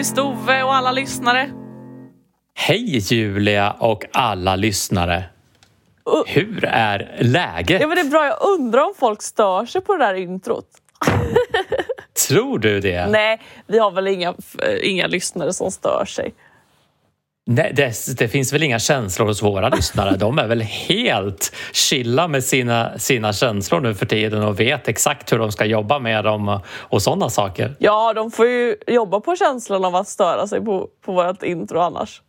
Kristove och alla lyssnare. Hej Julia och alla lyssnare. Uh. Hur är läget? Ja, men det är bra. Jag undrar om folk stör sig på det där introt. Tror du det? Nej, vi har väl inga, inga lyssnare som stör sig. Nej, det, det, finns väl inga känslor hos våra lyssnare. De är väl helt chilla med sina, sina känslor nu för tiden och vet exakt hur de ska jobba med dem och, och sådana saker. Ja, de får ju jobba på känslan av att störa sig på, på vårt intro annars.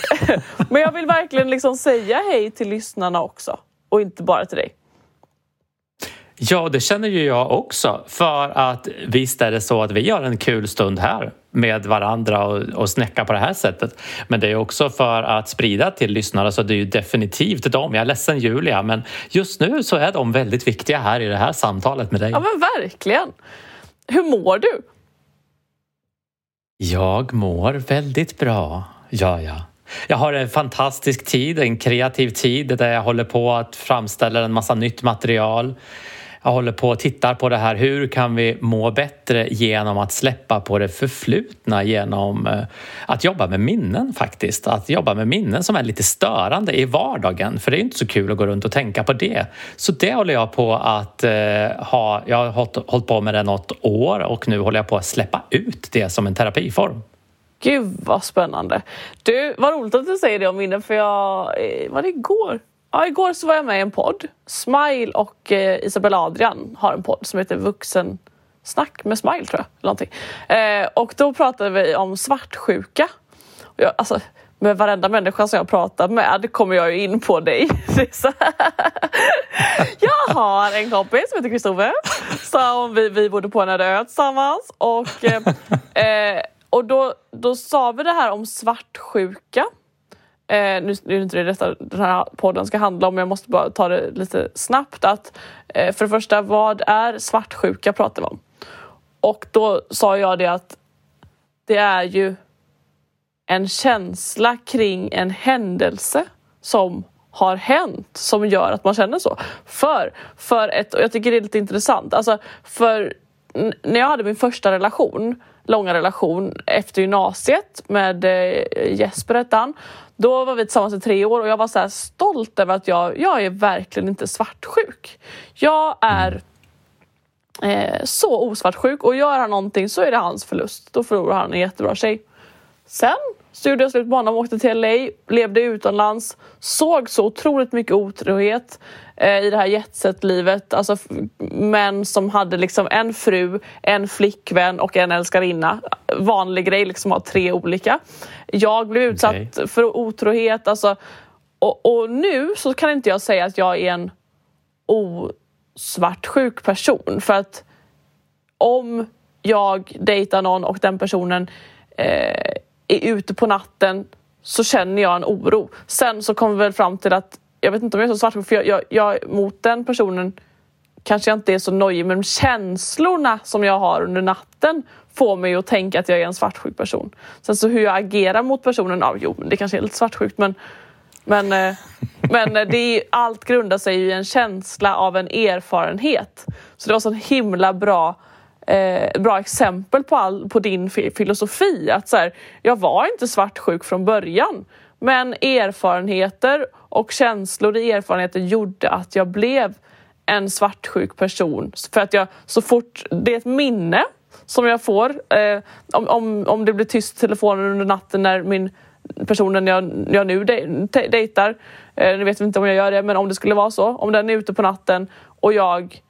Men jag vill verkligen liksom säga hej till lyssnarna också och inte bara till dig. Ja, det känner ju jag också. För att visst är det så att vi har en kul stund här med varandra och, och snäcka på det här sättet. Men det är också för att sprida till lyssnare så det är ju definitivt dem. Jag är ledsen Julia, men just nu så är de väldigt viktiga här i det här samtalet med dig. Ja, men verkligen. Hur mår du? Jag mår väldigt bra. Ja, ja. Jag har en fantastisk tid, en kreativ tid där jag håller på att framställa en massa nytt material jag håller på och tittar på det här. Hur kan vi må bättre genom att släppa på det förflutna genom eh, att jobba med minnen faktiskt. Att jobba med minnen som är lite störande i vardagen för det är inte så kul att gå runt och tänka på det. Så det håller jag på att eh, ha. Jag har hållit på med det något år och nu håller jag på att släppa ut det som en terapiform. Gud vad spännande. Du, vad roligt att du säger det om minnen för jag, eh, var det igår? Ja, igår så var jag med i en podd. Smile och eh, Isabella Adrian har en podd som heter Vuxen snack med Smile tror jag. Någonting. Eh, och då pratade vi om svartsjuka. Jag, alltså, med varenda människa som jag pratar med kommer jag ju in på dig. jag har en kompis som heter Kristove som vi, vi bodde på en ö tillsammans och, eh, eh, och då, då sa vi det här om svartsjuka Eh, nu, är det inte det detta, den här podden ska handla om, men jag måste bara ta det lite snabbt. Att, eh, för det första, vad är svartsjuka pratar vi om? Och då sa jag det att det är ju en känsla kring en händelse som har hänt som gör att man känner så. För, för ett, och jag tycker det är lite intressant, alltså för när jag hade min första relation, långa relation efter gymnasiet med eh, Jesper hette han, då var vi tillsammans i tre år och jag var så stolt över att jag, jag är verkligen inte svartsjuk. Jag är eh, så osvartsjuk och gör han någonting så är det hans förlust. Då förlorar han en jättebra tjej. Sen så gjorde jag slut med honom, åkte till LA, levde utomlands, såg så otroligt mycket otrohet eh, i det här jetset-livet. Alltså män som hade liksom en fru, en flickvän och en älskarinna. Vanlig grej, liksom ha tre olika. Jag blev utsatt okay. för otrohet. Alltså, och, och, nu så kan inte jag säga att jag är en osvartsjuk person. För att om jag dejtar någon och den personen eh, är ute på natten så känner jag en oro. Sen så kommer vi väl fram till att jag vet inte om jag är så svartsjuk för jag, jag, jag, mot den personen kanske jag inte är så nojig men känslorna som jag har under natten får mig att tänka att jag är en svartsjuk person. Sen så hur jag agerar mot personen, ja jo det kanske är lite svartsjukt men men, eh, men eh, det är, allt grundar sig i en känsla av en erfarenhet. Så det var så himla bra eh, bra exempel på, all, på din filosofi. Att så här, jag var inte svartsjuk från början men erfarenheter och känslor i erfarenheter gjorde att jag blev en svartsjuk person. För att jag så fort, det är ett minne som jag får. Eh, om, om, om det blir tyst i telefonen under natten när min personen jag, jag nu dejtar, eh, nu vet vi inte om jag gör det, men om det skulle vara så, om den är ute på natten och jag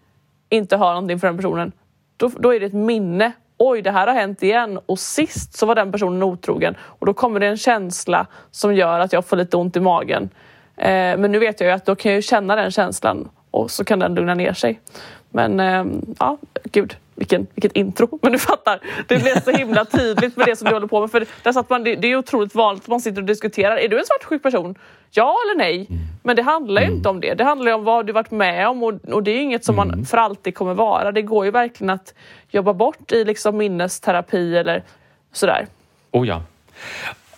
inte hör någonting från den personen, då, då är det ett minne. Oj, det här har hänt igen och sist så var den personen otrogen och då kommer det en känsla som gör att jag får lite ont i magen. Eh, men nu vet jag ju att då kan jag känna den känslan och så kan den lugna ner sig. Men eh, ja, gud, vilken, vilket intro. Men du fattar, det blev så himla tydligt med det som du håller på med. För där satt man, det, det är otroligt vanligt att man sitter och diskuterar. Är du en svartsjuk person? Ja eller nej? Men det handlar ju mm. inte om det. Det handlar om vad du varit med om och, och det är inget som mm. man för alltid kommer vara. Det går ju verkligen att jobba bort i liksom minnesterapi eller sådär. Oh ja.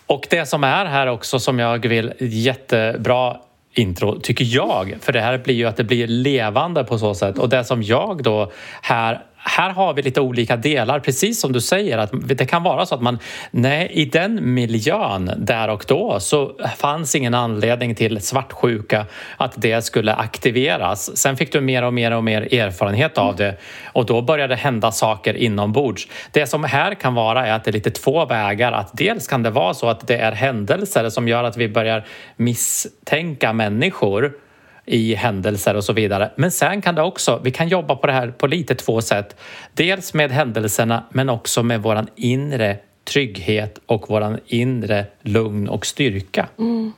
Och det som är här också som jag vill jättebra intro, tycker jag. För det här blir ju att det blir levande på så sätt. Och det som jag då här här har vi lite olika delar, precis som du säger att det kan vara så att man, nej, i den miljön där och då så fanns ingen anledning till svartsjuka, att det skulle aktiveras. Sen fick du mer och mer och mer erfarenhet av det och då började det hända saker inombords. Det som här kan vara är att det är lite två vägar, att dels kan det vara så att det är händelser som gör att vi börjar misstänka människor i händelser och så vidare. Men sen kan det också, vi kan jobba på det här på lite två sätt. Dels med händelserna men också med våran inre trygghet och våran inre lugn och styrka. Mm.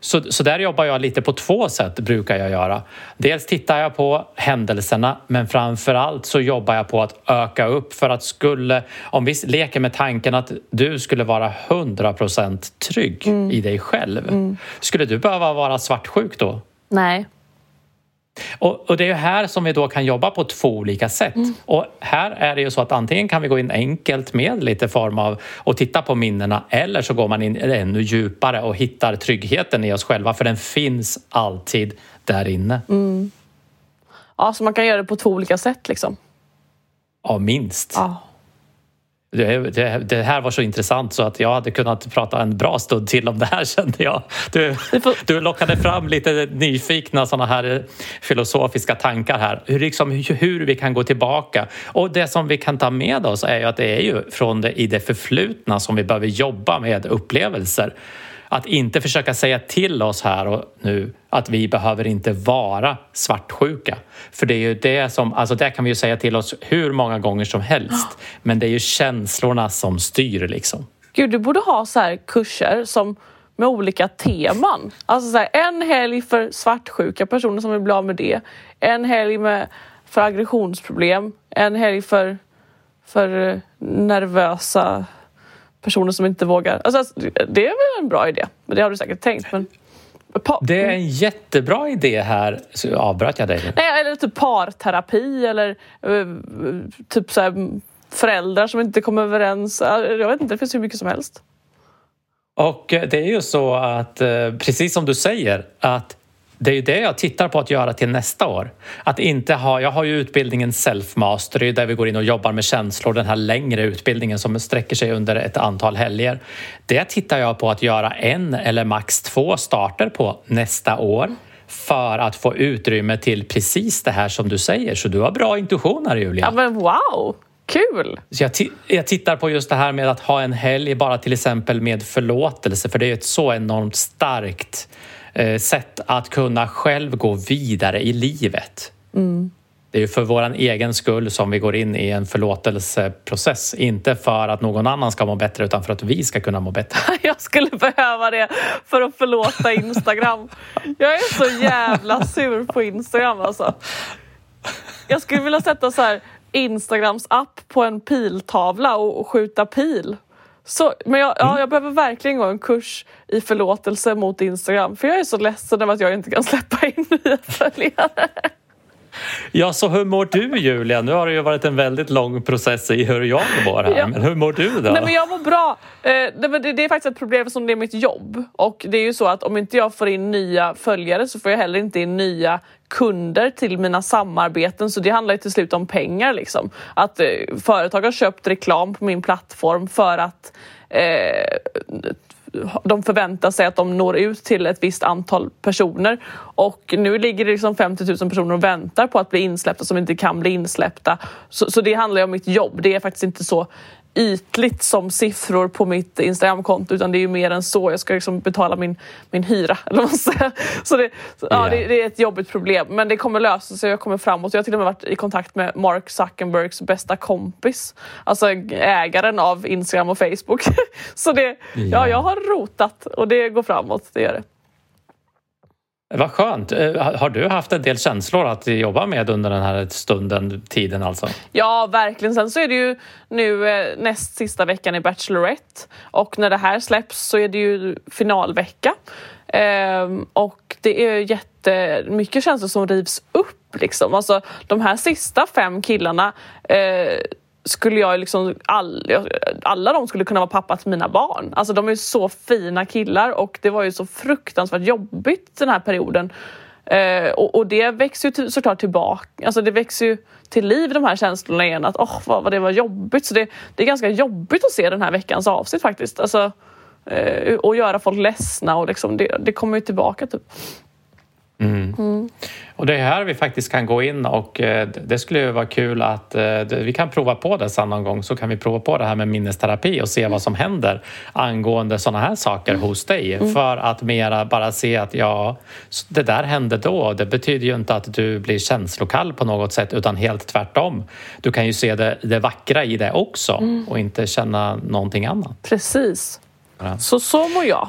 Så, så där jobbar jag lite på två sätt, brukar jag göra. Dels tittar jag på händelserna, men framför allt så jobbar jag på att öka upp för att skulle, om vi leker med tanken att du skulle vara 100% trygg mm. i dig själv, mm. skulle du behöva vara svartsjuk då? Nej. Och, och, det är här som vi då kan jobba på två olika sätt. Mm. Och här är det ju så att antingen kan vi gå in enkelt med lite form av och titta på minnena eller så går man in ännu djupare och hittar tryggheten i oss själva för den finns alltid där inne. Mm. Ja, så man kan göra det på två olika sätt liksom? Ja, minst. Ja. Det, här var så intressant så att jag hade kunnat prata en bra stund till om det här kände jag. Du, du lockade fram lite nyfikna sådana här filosofiska tankar här. Hur, liksom, hur vi kan gå tillbaka. Och det som vi kan ta med oss är ju att det är ju från det, i det förflutna som vi behöver jobba med upplevelser. Att inte försöka säga till oss här och nu att vi behöver inte vara svartsjuka. För det är ju det som, alltså det kan vi ju säga till oss hur många gånger som helst. Men det är ju känslorna som styr liksom. Gud, du borde ha så kurser som med olika teman. Alltså så här, en helg för svartsjuka personer som vill bli av med det. En helg med, för aggressionsproblem. En helg för, för nervösa personer som inte vågar. Alltså, det är väl en bra idé, men det har du säkert tänkt. Men... Det är en jättebra idé här. Så avbröt jag dig? Nej, eller typ parterapi eller uh, typ så här, föräldrar som inte kommer överens. Jag vet inte, det finns hur mycket som helst. Och eh, det är ju så att, eh, precis som du säger, att det är ju det jag tittar på att göra till nästa år. Att inte ha, jag har ju utbildningen Self Mastery där vi går in och jobbar med känslor, den här längre utbildningen som sträcker sig under ett antal helger. Det tittar jag på att göra en eller max två starter på nästa år för att få utrymme till precis det här som du säger. Så du har bra intuition här Julia. Ja men wow! Kul! Så jag, jag, tittar på just det här med att ha en helg bara till exempel med förlåtelse för det är ett så enormt starkt Eh, sätt att kunna själv gå vidare i livet. Mm. Det är för vår egen skull som vi går in i en förlåtelseprocess. Inte för att någon annan ska må bättre utan för att vi ska kunna må bättre. Jag skulle behöva det för att förlåta Instagram. Jag är så jävla sur på Instagram alltså. Jag skulle vilja sätta så här Instagrams app på en piltavla och skjuta pil så, men jag, ja, mm. jag behöver verkligen gå en kurs i förlåtelse mot Instagram för jag är så ledsen över att jag inte kan släppa in nya följare. Ja, så hur mår du Julia? Nu har det ju varit en väldigt lång process i hur jag mår här, ja. men hur mår du då? Nej, men jag mår bra. Eh, det, det, är faktiskt ett problem som det är mitt jobb och det är ju så att om inte jag får in nya följare så får jag heller inte in nya kunder till mina samarbeten så det handlar ju till slut om pengar liksom. Att eh, företag har köpt reklam på min plattform för att eh, de förväntar sig att de når ut till ett visst antal personer och nu ligger det liksom 50 000 personer och väntar på att bli insläppta som inte kan bli insläppta. Så, så det handlar ju om mitt jobb. Det är faktiskt inte så ytligt som siffror på mitt Instagramkonto utan det är ju mer än så. Jag ska liksom betala min, min hyra. Eller vad man säger. Så det, yeah. ja, det, det, är ett jobbigt problem men det kommer lösa sig. Jag kommer framåt. Jag har till och med varit i kontakt med Mark Zuckerbergs bästa kompis. Alltså ägaren av Instagram och Facebook. så det, yeah. ja, jag har rotat och det går framåt. Det gör det. Vad skönt. Eh, har du haft en del känslor att jobba med under den här stunden, tiden alltså? Ja, verkligen. Sen så är det ju nu eh, näst sista veckan i Bachelorette och när det här släpps så är det ju finalvecka. Ehm, och det är jättemycket känslor som rivs upp liksom. Alltså de här sista fem killarna eh, skulle jag liksom, all, alla de skulle kunna vara pappa till mina barn. Alltså de är så fina killar och det var ju så fruktansvärt jobbigt den här perioden. Eh, och, och, det växer ju såklart tillbaka, alltså det växer ju till liv de här känslorna igen att åh oh, vad, vad, det var jobbigt. Så det, det är ganska jobbigt att se den här veckans avsnitt faktiskt. Alltså, eh, och göra folk ledsna och liksom, det, det kommer ju tillbaka typ. Mm. Mm. Och det är här vi faktiskt kan gå in och eh, det skulle ju vara kul att eh, vi kan prova på det sen någon gång så kan vi prova på det här med minnesterapi och se vad som händer angående sådana här saker mm. hos dig mm. för att mera bara se att ja, det där hände då. Det betyder ju inte att du blir känslokall på något sätt utan helt tvärtom. Du kan ju se det, det vackra i det också mm. och inte känna någonting annat. Precis. Ja. Så så mår jag.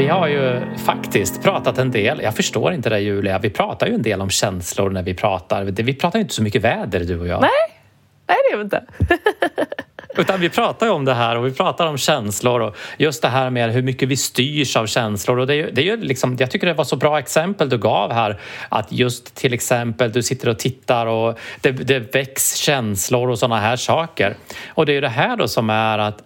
Vi har ju faktiskt pratat en del, jag förstår inte det Julia, vi pratar ju en del om känslor när vi pratar. Vi pratar ju inte så mycket väder du och jag. Nej, Nej det gör vi inte. Utan vi pratar ju om det här och vi pratar om känslor och just det här med hur mycket vi styrs av känslor. Och det är, det är ju liksom, jag tycker det var så bra exempel du gav här. Att just till exempel du sitter och tittar och det, det väcks känslor och sådana här saker. Och det är ju det här då som är att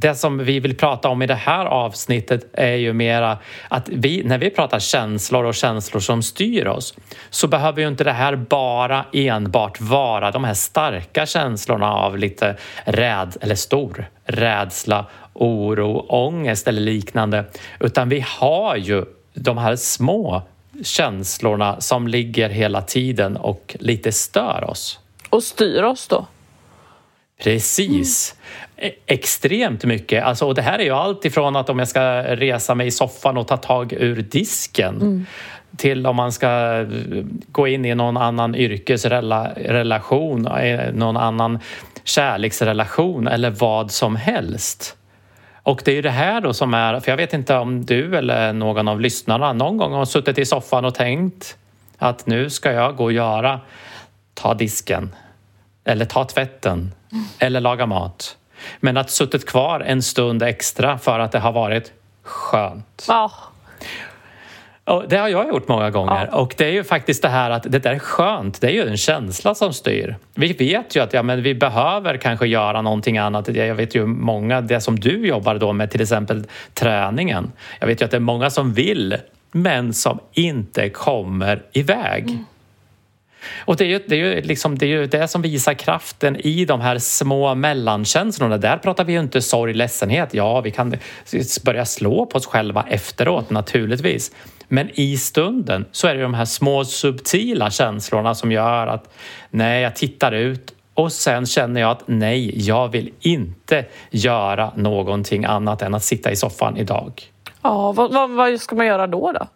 det som vi vill prata om i det här avsnittet är ju mera att vi, när vi pratar känslor och känslor som styr oss så behöver ju inte det här bara enbart vara de här starka känslorna av lite räd eller stor rädsla, oro, ångest eller liknande utan vi har ju de här små känslorna som ligger hela tiden och lite stör oss. Och styr oss då? Precis. Mm. Extremt mycket. Alltså, och det här är ju allt ifrån att om jag ska resa mig i soffan och ta tag ur disken mm. till om man ska gå in i någon annan yrkesrelation, eh, någon annan kärleksrelation eller vad som helst. Och det är ju det här då som är, för jag vet inte om du eller någon av lyssnarna någon gång har suttit i soffan och tänkt att nu ska jag gå och göra, ta disken eller ta tvätten eller laga mat. Men att suttit kvar en stund extra för att det har varit skönt. Oh. Och det har jag gjort många gånger. Ja. Och det är ju faktiskt det här att det där är skönt, det är ju en känsla som styr. Vi vet ju att ja, men vi behöver kanske göra någonting annat. Jag vet ju många, det som du jobbar då med, till exempel träningen. Jag vet ju att det är många som vill, men som inte kommer iväg. Mm. Och det är, ju, det, är ju liksom, det är ju det som visar kraften i de här små mellankänslorna. Där pratar vi ju inte sorg, ledsenhet. Ja, vi kan börja slå på oss själva efteråt naturligtvis. Men i stunden så är det de här små subtila känslorna som gör att nej, jag tittar ut och sen känner jag att nej, jag vill inte göra någonting annat än att sitta i soffan idag. Ja, vad, vad, vad ska man göra då? då?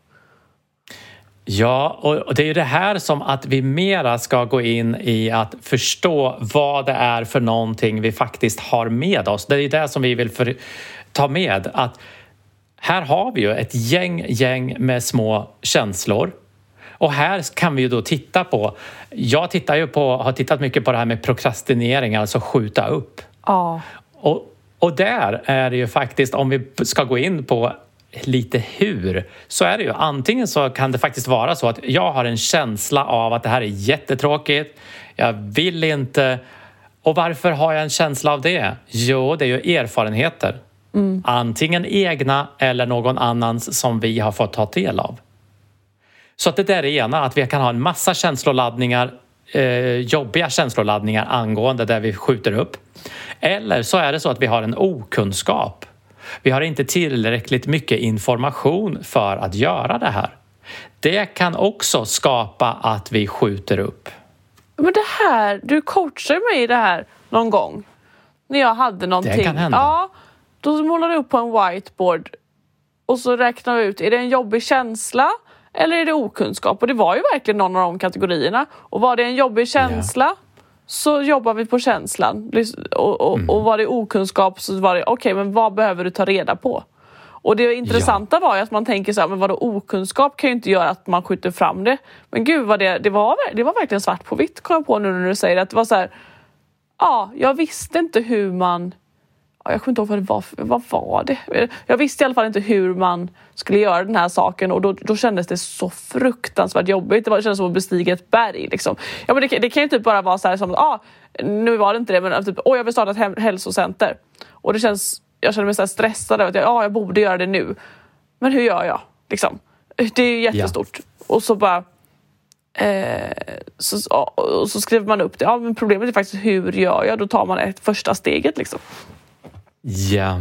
Ja, och det är ju det här som att vi mera ska gå in i att förstå vad det är för någonting vi faktiskt har med oss. Det är ju det som vi vill för, ta med. Att här har vi ju ett gäng, gäng med små känslor. Och här kan vi ju då titta på... Jag tittar ju på, har tittat mycket på det här med prokrastinering, alltså skjuta upp. Ja. Och, och där är det ju faktiskt, om vi ska gå in på lite hur så är det ju antingen så kan det faktiskt vara så att jag har en känsla av att det här är jättetråkigt. Jag vill inte. Och varför har jag en känsla av det? Jo, det är ju erfarenheter. Mm. Antingen egna eller någon annans som vi har fått ta del av. Så att det där är ena, att vi kan ha en massa känsloladdningar, eh, jobbiga känsloladdningar angående där vi skjuter upp. Eller så är det så att vi har en okunskap vi har inte tillräckligt mycket information för att göra det här. Det kan också skapa att vi skjuter upp. Men det här, du coachade mig i det här någon gång. När jag hade någonting. Det kan hända. Ja, då målade du upp på en whiteboard och så räknade vi ut, är det en jobbig känsla eller är det okunskap? Och det var ju verkligen någon av de kategorierna. Och var det en jobbig känsla, ja. Så jobbar vi på känslan. Och, och, mm. och var det okunskap så var det okej, okay, men vad behöver du ta reda på? Och det intressanta ja. var ju att man tänker så här, men vadå okunskap kan ju inte göra att man skjuter fram det. Men gud vad det, det var, det var verkligen svart på vitt kom jag på nu när du säger det. Att det var så här, ja, jag visste inte hur man jag kommer inte ihåg vad det var. Vad var det? Jag visste i alla fall inte hur man skulle göra den här saken och då, då kändes det så fruktansvärt jobbigt. Det, var, det kändes som att bestiga ett berg. Liksom. Ja, men det, det kan ju typ bara vara så här som, ah, nu var det inte det, men typ, oh, jag vill starta ett hälsocenter. Och det känns, jag känner mig så stressad över att jag, ah, jag borde göra det nu. Men hur gör jag? Liksom. Det är jättestort. Ja. Och så bara Eh, så, så skriver man upp det. Ja, men problemet är faktiskt hur gör jag? Då tar man ett första steget. Liksom. Ja.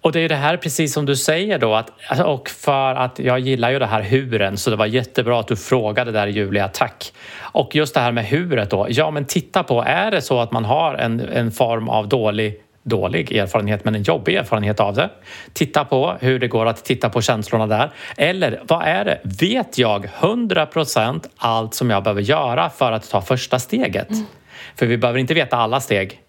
Och det är det här precis som du säger då att, och för att jag gillar ju det här huren så det var jättebra att du frågade där Julia, tack. Och just det här med huret då, ja men titta på, är det så att man har en, en form av dålig dålig erfarenhet men en jobbig erfarenhet av det. Titta på hur det går att titta på känslorna där. Eller vad är det? Vet jag 100 procent allt som jag behöver göra för att ta första steget? Mm. För vi behöver inte veta alla steg.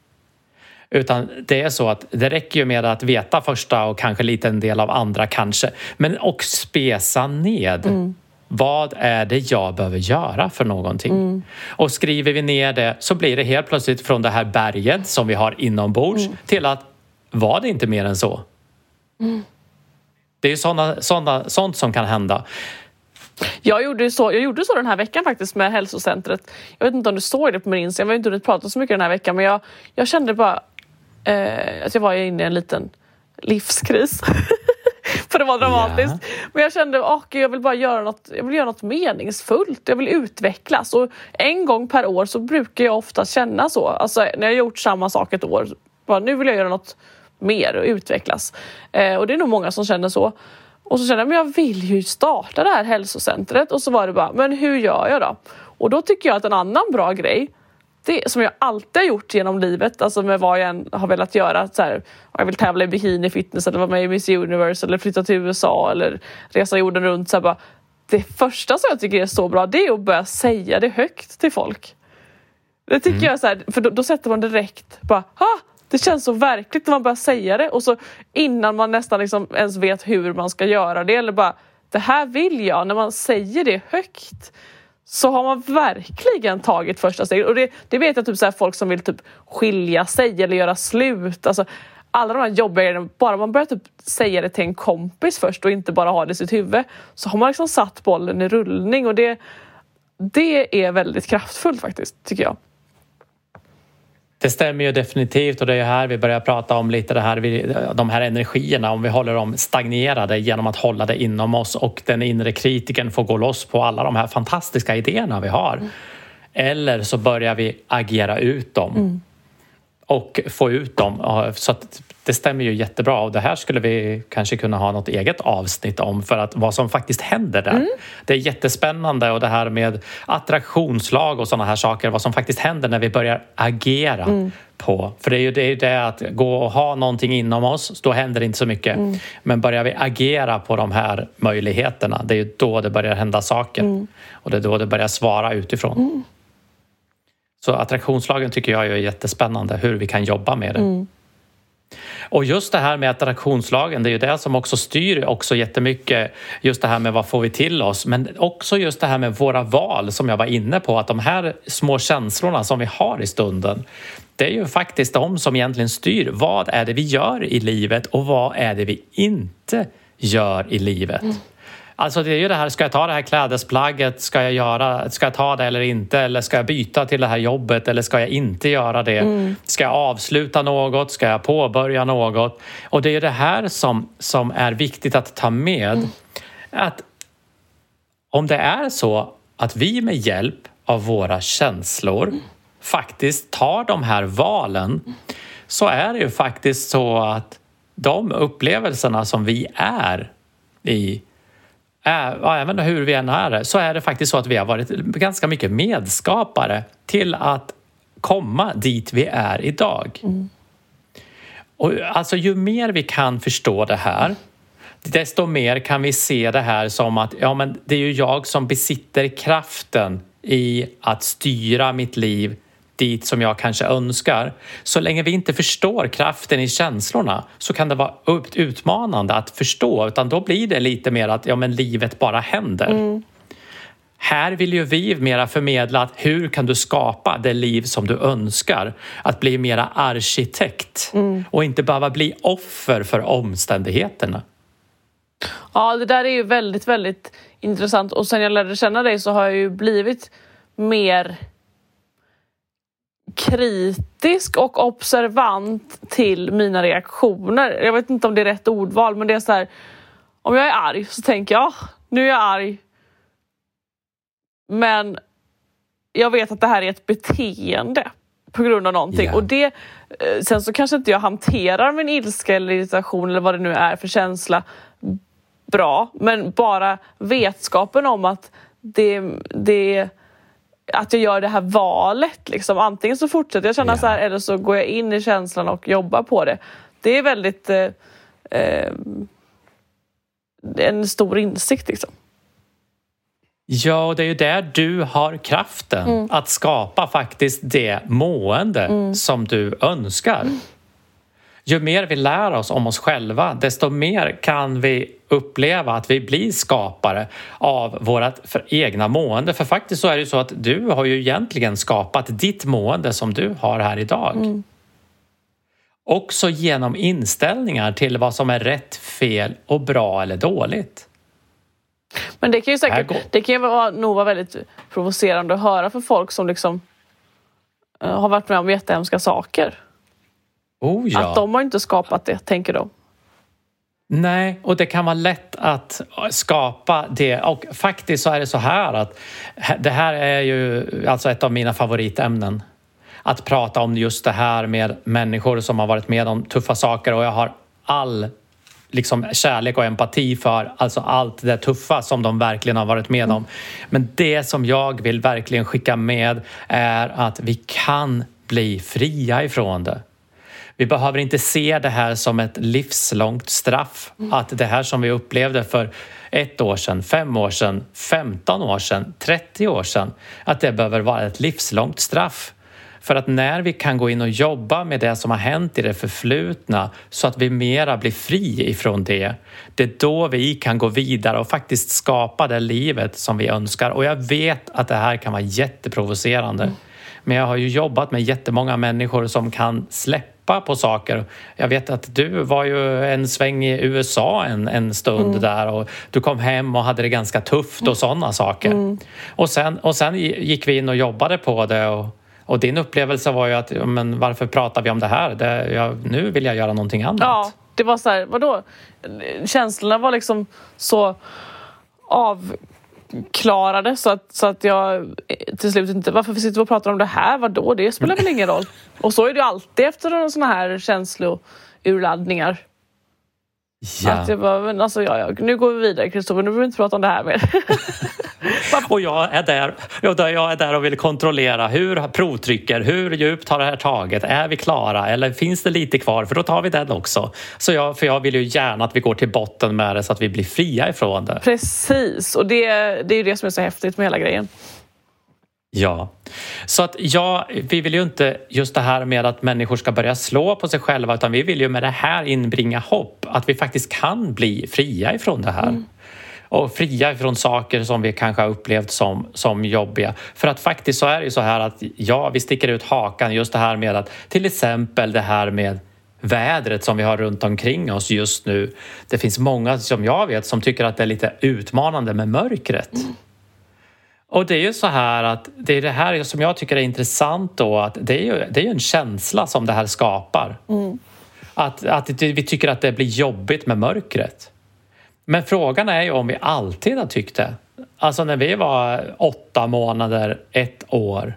Utan det är så att det räcker ju med att veta första och kanske lite en del av andra kanske. Men och spesa ned. Mm. Vad är det jag behöver göra för någonting? Mm. Och skriver vi ner det så blir det helt plötsligt från det här berget som vi har inombords mm. till att var det inte mer än så? Mm. Det är såna, såna, sånt som kan hända. Jag gjorde, så, jag gjorde så den här veckan faktiskt med hälsocentret. Jag vet inte om du såg det på min Instagram, jag har inte hunnit prata så mycket den här veckan men jag, jag kände bara eh, att jag var inne i en liten livskris. För det var dramatiskt. Yeah. Men jag kände att jag vill bara göra något, jag vill göra något meningsfullt. Jag vill utvecklas. Och en gång per år så brukar jag ofta känna så. Alltså när jag har gjort samma sak ett år. Bara, nu vill jag göra något mer och utvecklas. Eh, och det är nog många som känner så. Och så kände jag, men jag vill ju starta det här hälsocentret. Och så var det bara, men hur gör jag då? Och då tycker jag att en annan bra grej det som jag alltid har gjort genom livet, alltså med vad jag än har velat göra. Så här, jag vill tävla i bikini fitness eller vara med i Miss Universe eller flytta till USA eller resa jorden runt. Så här, bara, det första som jag tycker är så bra det är att börja säga det högt till folk. Det tycker mm. jag så här, för då, då, sätter man direkt bara ha! Det känns så verkligt när man börjar säga det och så innan man nästan liksom ens vet hur man ska göra det eller bara det här vill jag. När man säger det högt så har man verkligen tagit första steget. Och det, det vet jag typ så här, folk som vill typ skilja sig eller göra slut. Alltså, alla de här jobbiga grejerna, bara man börjar typ säga det till en kompis först och inte bara ha det i sitt huvud så har man liksom satt bollen i rullning och det, det är väldigt kraftfullt faktiskt, tycker jag. Det stämmer ju definitivt och det är här vi börjar prata om lite det här, de här energierna, om vi håller dem stagnerade genom att hålla det inom oss och den inre kritiken får gå loss på alla de här fantastiska idéerna vi har. Mm. Eller så börjar vi agera ut dem. Mm och få ut dem. Så det stämmer ju jättebra och det här skulle vi kanske kunna ha något eget avsnitt om för att vad som faktiskt händer där. Mm. Det är jättespännande och det här med attraktionslag och sådana här saker, vad som faktiskt händer när vi börjar agera mm. på. För det är ju det, det att gå och ha någonting inom oss, då händer det inte så mycket. Mm. Men börjar vi agera på de här möjligheterna, det är ju då det börjar hända saker. Mm. Och det är då det börjar svara utifrån. Så attraktionslagen tycker jag är jättespännande, hur vi kan jobba med det. Mm. Och just det här med attraktionslagen, det är ju det som också styr också jättemycket just det här med vad får vi till oss, men också just det här med våra val som jag var inne på, att de här små känslorna som vi har i stunden, det är ju faktiskt de som egentligen styr vad är det vi gör i livet och vad är det vi inte gör i livet. Mm. Alltså det är ju det här, ska jag ta det här klädesplagget, ska jag, göra, ska jag ta det eller inte? Eller ska jag byta till det här jobbet eller ska jag inte göra det? Mm. Ska jag avsluta något? Ska jag påbörja något? Och det är det här som, som är viktigt att ta med. Mm. Att om det är så att vi med hjälp av våra känslor mm. faktiskt tar de här valen så är det ju faktiskt så att de upplevelserna som vi är i även hur vi än är så är det faktiskt så att vi har varit ganska mycket medskapare till att komma dit vi är idag. Mm. Och alltså ju mer vi kan förstå det här desto mer kan vi se det här som att ja, men det är ju jag som besitter kraften i att styra mitt liv dit som jag kanske önskar. Så länge vi inte förstår kraften i känslorna så kan det vara utmanande att förstå utan då blir det lite mer att ja, men livet bara händer. Mm. Här vill ju vi mera förmedla att hur kan du skapa det liv som du önskar? Att bli mera arkitekt mm. och inte behöva bli offer för omständigheterna. Ja, det där är ju väldigt, väldigt intressant och sen jag lärde känna dig så har jag ju blivit mer kritisk och observant till mina reaktioner. Jag vet inte om det är rätt ordval men det är så här, om jag är arg så tänker jag nu är jag arg. Men jag vet att det här är ett beteende på grund av någonting yeah. och det eh, Sen så kanske inte jag hanterar min ilska eller irritation eller vad det nu är för känsla bra men bara vetskapen om att det, det att jag gör det här valet. Liksom. Antingen så fortsätter jag känna yeah. så här eller så går jag in i känslan och jobbar på det. Det är väldigt eh, eh, en stor insikt. Liksom. Ja, och det är ju där du har kraften mm. att skapa faktiskt det mående mm. som du önskar. Ju mer vi lär oss om oss själva desto mer kan vi uppleva att vi blir skapare av vårt egna mående. För faktiskt så är det så att du har ju egentligen skapat ditt mående som du har här idag. Mm. Också genom inställningar till vad som är rätt, fel och bra eller dåligt. Men det kan ju säkert det kan ju vara, nog vara väldigt provocerande att höra för folk som liksom uh, har varit med om jättehemska saker. Oh, ja. Att de har inte skapat det, tänker de. Nej, och det kan vara lätt att skapa det. Och faktiskt så är det så här att det här är ju alltså ett av mina favoritämnen. Att prata om just det här med människor som har varit med om tuffa saker och jag har all liksom kärlek och empati för alltså allt det tuffa som de verkligen har varit med om. Men det som jag vill verkligen skicka med är att vi kan bli fria ifrån det. Vi behöver inte se det här som ett livslångt straff. Mm. Att det här som vi upplevde för ett år sedan, fem år sedan, 15 år sedan, 30 år sedan, att det behöver vara ett livslångt straff. För att när vi kan gå in och jobba med det som har hänt i det förflutna så att vi mera blir fri ifrån det, det är då vi kan gå vidare och faktiskt skapa det livet som vi önskar. Och jag vet att det här kan vara jätteprovocerande. Mm. Men jag har ju jobbat med jättemånga människor som kan släppa släppa på saker. Jag vet att du var ju en sväng i USA en, en stund mm. där och du kom hem och hade det ganska tufft och mm. sådana saker. Mm. Och, sen, och sen gick vi in och jobbade på det och, och din upplevelse var ju att men varför pratar vi om det här? Det, jag, nu vill jag göra någonting annat. Ja, det var så här, vadå? Känslorna var liksom så av klarade så att, så att jag eh, till slut inte... Varför sitter vi och pratar om det här? Vadå? Det spelar väl ingen roll? Och så är det ju alltid efter såna här känslourladdningar. Ja. Att jag bara, men alltså, ja, ja, nu går vi vidare Kristoffer, nu behöver vi inte prata om det här mer. och jag är, där, jag är där och vill kontrollera hur provtrycker, hur djupt har det här tagit? Är vi klara eller finns det lite kvar? För då tar vi den också. Så jag, för jag vill ju gärna att vi går till botten med det så att vi blir fria ifrån det. Precis, och det, det är ju det som är så häftigt med hela grejen. Ja, så att ja, vi vill ju inte just det här med att människor ska börja slå på sig själva utan vi vill ju med det här inbringa hopp att vi faktiskt kan bli fria ifrån det här. Mm. Och fria ifrån saker som vi kanske har upplevt som, som jobbiga. För att faktiskt så är det ju så här att ja, vi sticker ut hakan just det här med att till exempel det här med vädret som vi har runt omkring oss just nu. Det finns många som jag vet som tycker att det är lite utmanande med mörkret. Mm. Och det är ju så här att det är det här som jag tycker är intressant då att det är ju, det är en känsla som det här skapar. Mm. Att, att vi tycker att det blir jobbigt med mörkret. Men frågan är ju om vi alltid har tyckt det. Alltså när vi var åtta månader, ett år,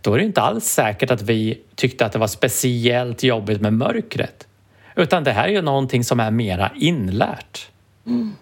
då är det inte alls säkert att vi tyckte att det var speciellt jobbigt med mörkret. Utan det här är ju någonting som är mera inlärt. Mm.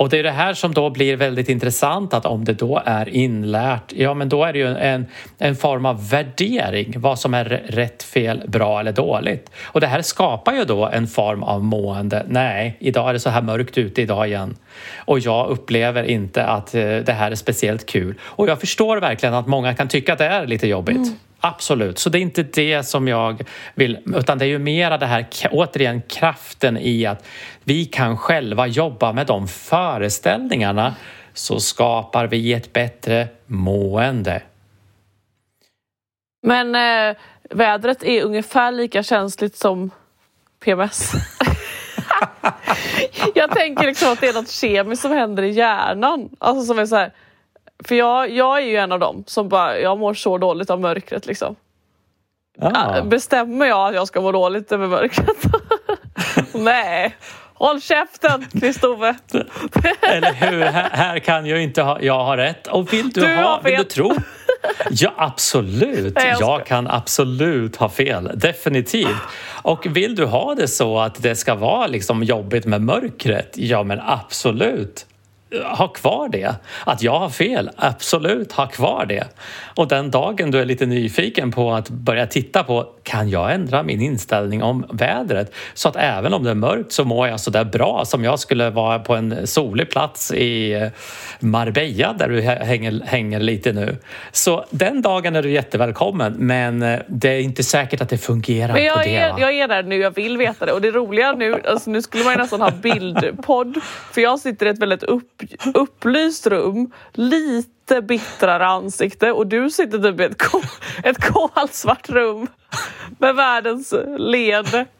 Och det är det här som då blir väldigt intressant att om det då är inlärt, ja men då är det ju en, en form av värdering, vad som är rätt, fel, bra eller dåligt. Och det här skapar ju då en form av mående. Nej, idag är det så här mörkt ute idag igen. Och jag upplever inte att eh, det här är speciellt kul. Och jag förstår verkligen att många kan tycka att det är lite jobbigt. Mm. Absolut, så det är inte det som jag vill, utan det är ju mera det här, återigen kraften i att vi kan själva jobba med de föreställningarna så skapar vi ett bättre mående. Men eh, vädret är ungefär lika känsligt som PMS. jag tänker liksom att det är något kemiskt som händer i hjärnan. Alltså som är så här, för jag, jag är ju en av dem som bara, jag mår så dåligt av mörkret liksom. Ah. Bestämmer jag att jag ska må dåligt över mörkret? Nej, håll käften Kristove! Eller hur? Här, här kan jag inte ha, jag har rätt. Och vill du, Du ha, vill du tro? Ja, absolut. Nej, jag. Jag kan absolut ha fel. Definitivt. Och vill du ha det så att det ska vara liksom jobbigt med mörkret? Ja, men absolut. Ha kvar det. Att jag har fel, absolut, ha kvar det. Och den dagen du är lite nyfiken på att börja titta på kan jag ändra min inställning om vädret så att även om det är mörkt så mår jag så där bra som jag skulle vara på en solig plats i Marbella där du hä- hänger, hänger lite nu. Så den dagen är du jättevälkommen men eh, det är inte säkert att det fungerar Men på jag det. är, jag är där nu, jag vill veta det. Och det roliga nu, alltså nu skulle man ju nästan ha bildpodd. För jag sitter i ett väldigt upp, upplyst rum, lite bittrare ansikte och du sitter typ i ett, kol, ett kolsvart rum med världens leende.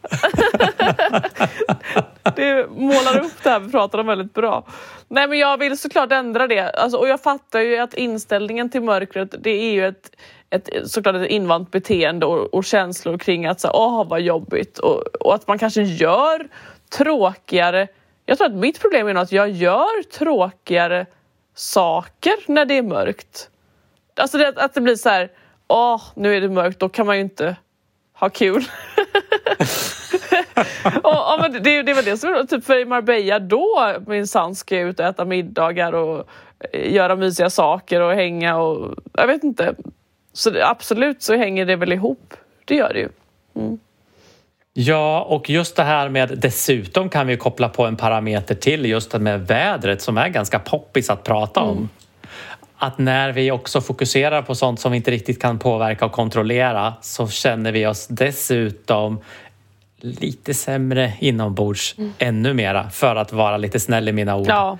Det målar upp det här vi pratar om väldigt bra. Nej men jag vill såklart ändra det. Alltså, och jag fattar ju att inställningen till mörkret det är ju ett, ett, såklart ett invant beteende och, och känslor kring att så, åh vad jobbigt och, och att man kanske gör tråkigare. Jag tror att mitt problem är nog att jag gör tråkigare saker när det är mörkt. Alltså det, att det blir så här, åh nu är det mörkt, då kan man ju inte ha kul. och, och, men det, det var det som typ för i Marbella då minsann ska jag ut och äta middagar och eh, göra mysiga saker och hänga och jag vet inte. Så det, absolut så hänger det väl ihop. Det gör det ju. Mm. Ja, och just det här med dessutom kan vi koppla på en parameter till just det med vädret som är ganska poppis att prata om. Att när vi också fokuserar på sånt som vi inte riktigt kan påverka och kontrollera så känner vi oss dessutom lite sämre inombords ännu mera för att vara lite snäll i mina ord. Ja,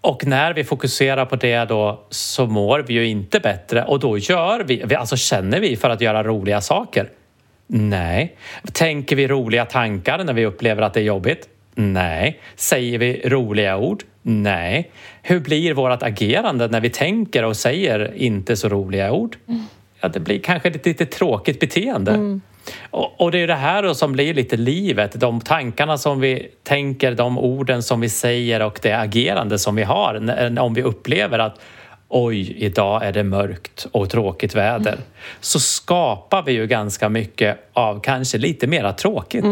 Och när vi fokuserar på det då så mår vi ju inte bättre och då gör vi- alltså känner vi för att göra roliga saker? Nej. Tänker vi roliga tankar när vi upplever att det är jobbigt? Nej. Säger vi roliga ord? Nej. Hur blir vårt agerande när vi tänker och säger inte så roliga ord? Ja, det blir kanske ett lite tråkigt beteende. Och, och det är det här som blir lite livet. De tankarna som vi tänker, de orden som vi säger och det agerande som vi har när- om vi upplever att oj, idag är det mörkt och tråkigt väder. Så skapar vi ju ganska mycket av kanske lite mera tråkigt.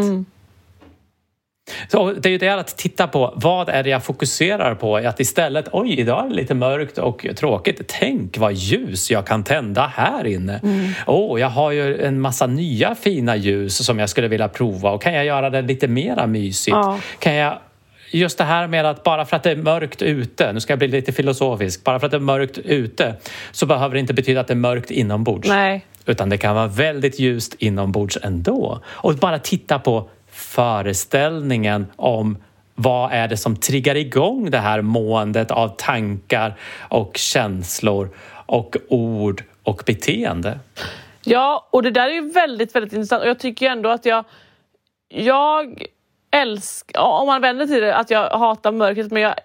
Så det är ju det att titta på vad är det jag fokuserar på? Att istället, oj, idag är det lite mörkt och tråkigt. Tänk vad ljus jag kan tända här inne. Åh, jag har ju en massa nya fina ljus som jag skulle vilja prova och kan jag göra det lite mera mysigt? Ja. Kan jag Just det här med att bara för att det är mörkt ute, nu ska jag bli lite filosofisk, bara för att det är mörkt ute så behöver det inte betyda att det är mörkt inombords. nej. Utan det kan vara väldigt ljust inombords ändå. Och bara titta på föreställningen om vad är det som triggar igång det här måendet av tankar och känslor och ord och beteende. Ja, och det där är ju väldigt, väldigt intressant och jag tycker ändå att jag jag älskar, om man vänder till det, att jag hatar mörkret men jag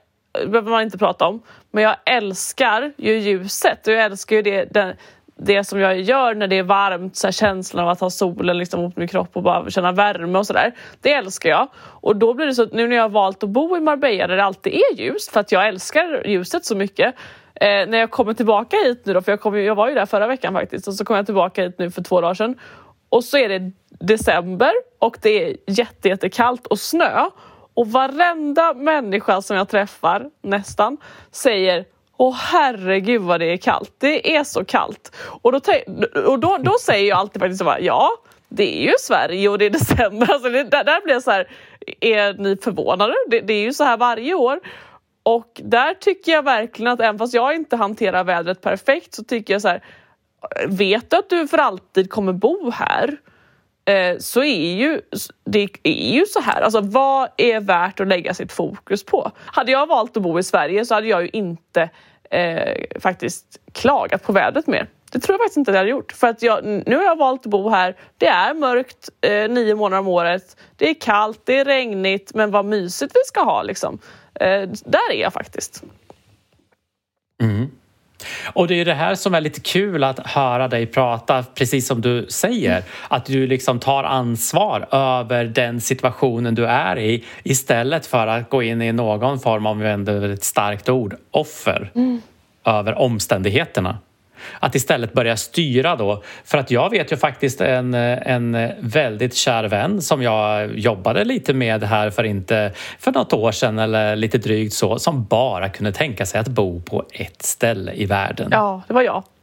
det behöver man inte prata om. Men jag älskar ju ljuset och jag älskar ju det, det, det som jag gör när det är varmt, så här, känslan av att ha solen liksom mot min kropp och bara känna värme och sådär. Det älskar jag. Och då blir det så att nu när jag har valt att bo i Marbella där det alltid är ljust, för att jag älskar ljuset så mycket. Eh, när jag kommer tillbaka hit nu då, för jag, kom, jag var ju där förra veckan faktiskt, och så kom jag tillbaka hit nu för två dagar sedan. Och så är det december och det är jätte, jättekallt och snö. Och varenda människa som jag träffar, nästan, säger Åh herregud vad det är kallt. Det är så kallt. Och då, och då, då säger jag alltid faktiskt så bara, ja, det är ju Sverige och det är december. Alltså det, där, där blir jag så här, är ni förvånade? Det, det är ju så här varje år. Och där tycker jag verkligen att även fast jag inte hanterar vädret perfekt så tycker jag så här vet du att du för alltid kommer bo här eh, så är ju det är ju så här, alltså vad är värt att lägga sitt fokus på? Hade jag valt att bo i Sverige så hade jag ju inte eh, faktiskt klagat på vädret mer. Det tror jag faktiskt inte att jag hade gjort. För att jag, nu har jag valt att bo här. Det är mörkt eh, nio månader om året. Det är kallt, det är regnigt, men vad mysigt vi ska ha liksom. Eh, där är jag faktiskt. Mm. Och det är det här som är lite kul att höra dig prata, precis som du säger. Att du liksom tar ansvar över den situationen du är i istället för att gå in i någon form av, ett starkt ord, offer mm. över omständigheterna. Att istället börja styra då. För att jag vet ju faktiskt en, en väldigt kär vän som jag jobbade lite med här för inte för något år sedan eller lite drygt så som bara kunde tänka sig att bo på ett ställe i världen. Ja, det var jag.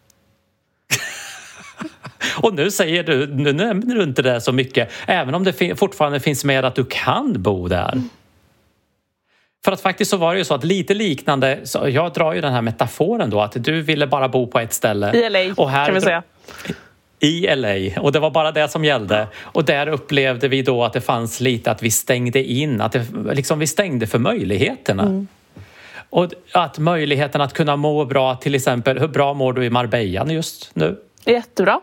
Och nu säger du, nu nämner du inte det så mycket, även om det fortfarande finns med att du kan bo där. Mm. För att faktiskt så var det ju så att lite liknande, jag drar ju den här metaforen då att du ville bara bo på ett ställe. I LA och här, kan vi säga. I LA och det var bara det som gällde. Och där upplevde vi då att det fanns lite att vi stängde in, att det, liksom vi stängde för möjligheterna. Mm. Och att möjligheten att kunna må bra, till exempel, hur bra mår du i Marbella just nu? Jättebra.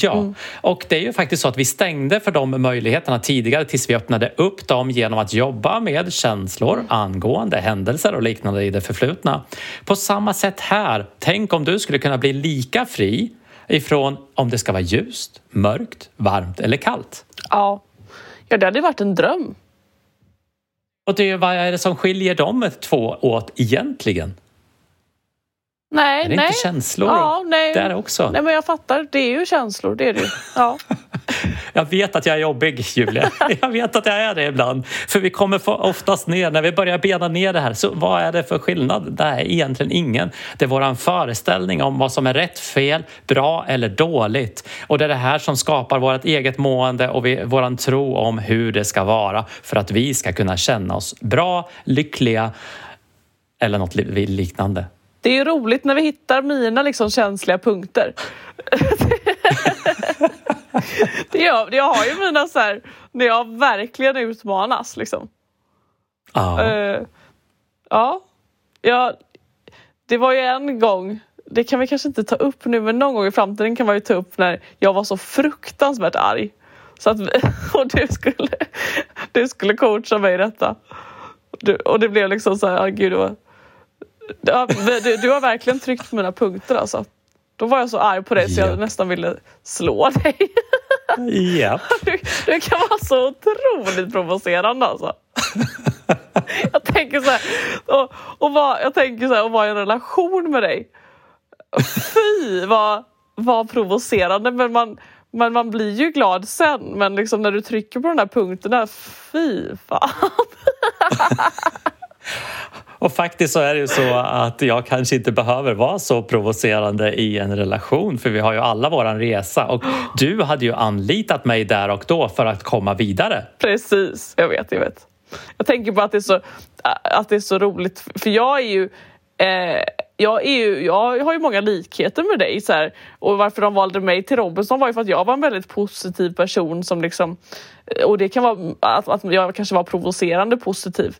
Ja, mm. och det är ju faktiskt så att vi stängde för de möjligheterna tidigare tills vi öppnade upp dem genom att jobba med känslor angående händelser och liknande i det förflutna. På samma sätt här, tänk om du skulle kunna bli lika fri ifrån om det ska vara ljust, mörkt, varmt eller kallt. Ja, ja det hade varit en dröm. Och det, vad är det som skiljer de två åt egentligen? Nej, är det nej. inte känslor ja, nej. där också? Nej, men jag fattar. Det är ju känslor, det är det ja. Jag vet att jag är jobbig, Julia. Jag vet att jag är det ibland. För vi kommer oftast ner, när vi börjar bena ner det här, så vad är det för skillnad? Det är egentligen ingen. Det är våran föreställning om vad som är rätt, fel, bra eller dåligt. Och det är det här som skapar vårt eget mående och våran tro om hur det ska vara för att vi ska kunna känna oss bra, lyckliga eller något liknande. Det är ju roligt när vi hittar mina liksom känsliga punkter. det jag, jag har ju mina så här, när jag verkligen utmanas liksom. Ah. Uh, ja. ja. Det var ju en gång, det kan vi kanske inte ta upp nu men någon gång i framtiden kan man ju ta upp när jag var så fruktansvärt arg. Så att, och du skulle, du skulle coacha mig i detta. Du, och det blev liksom så här, gud det var Ja, du, du har verkligen tryckt på mina punkter alltså. Då var jag så arg på dig så jag nästan ville slå dig. Ja. Du, du, kan vara så otroligt provocerande alltså. Jag tänker så här, och, och var, jag tänker så här, att vara i en relation med dig. Fy vad, vad provocerande men man, men man blir ju glad sen. Men liksom när du trycker på de där punkterna, fy fan. Och faktiskt så är det ju så att jag kanske inte behöver vara så provocerande i en relation för vi har ju alla våran resa och du hade ju anlitat mig där och då för att komma vidare. Precis, jag vet, jag vet. Jag tänker på att det är så, att det är så roligt för jag är ju eh, jag, är ju, jag har ju många likheter med dig så här. och varför de valde mig till Robinson var ju för att jag var en väldigt positiv person som liksom och det kan vara att, att jag kanske var provocerande positiv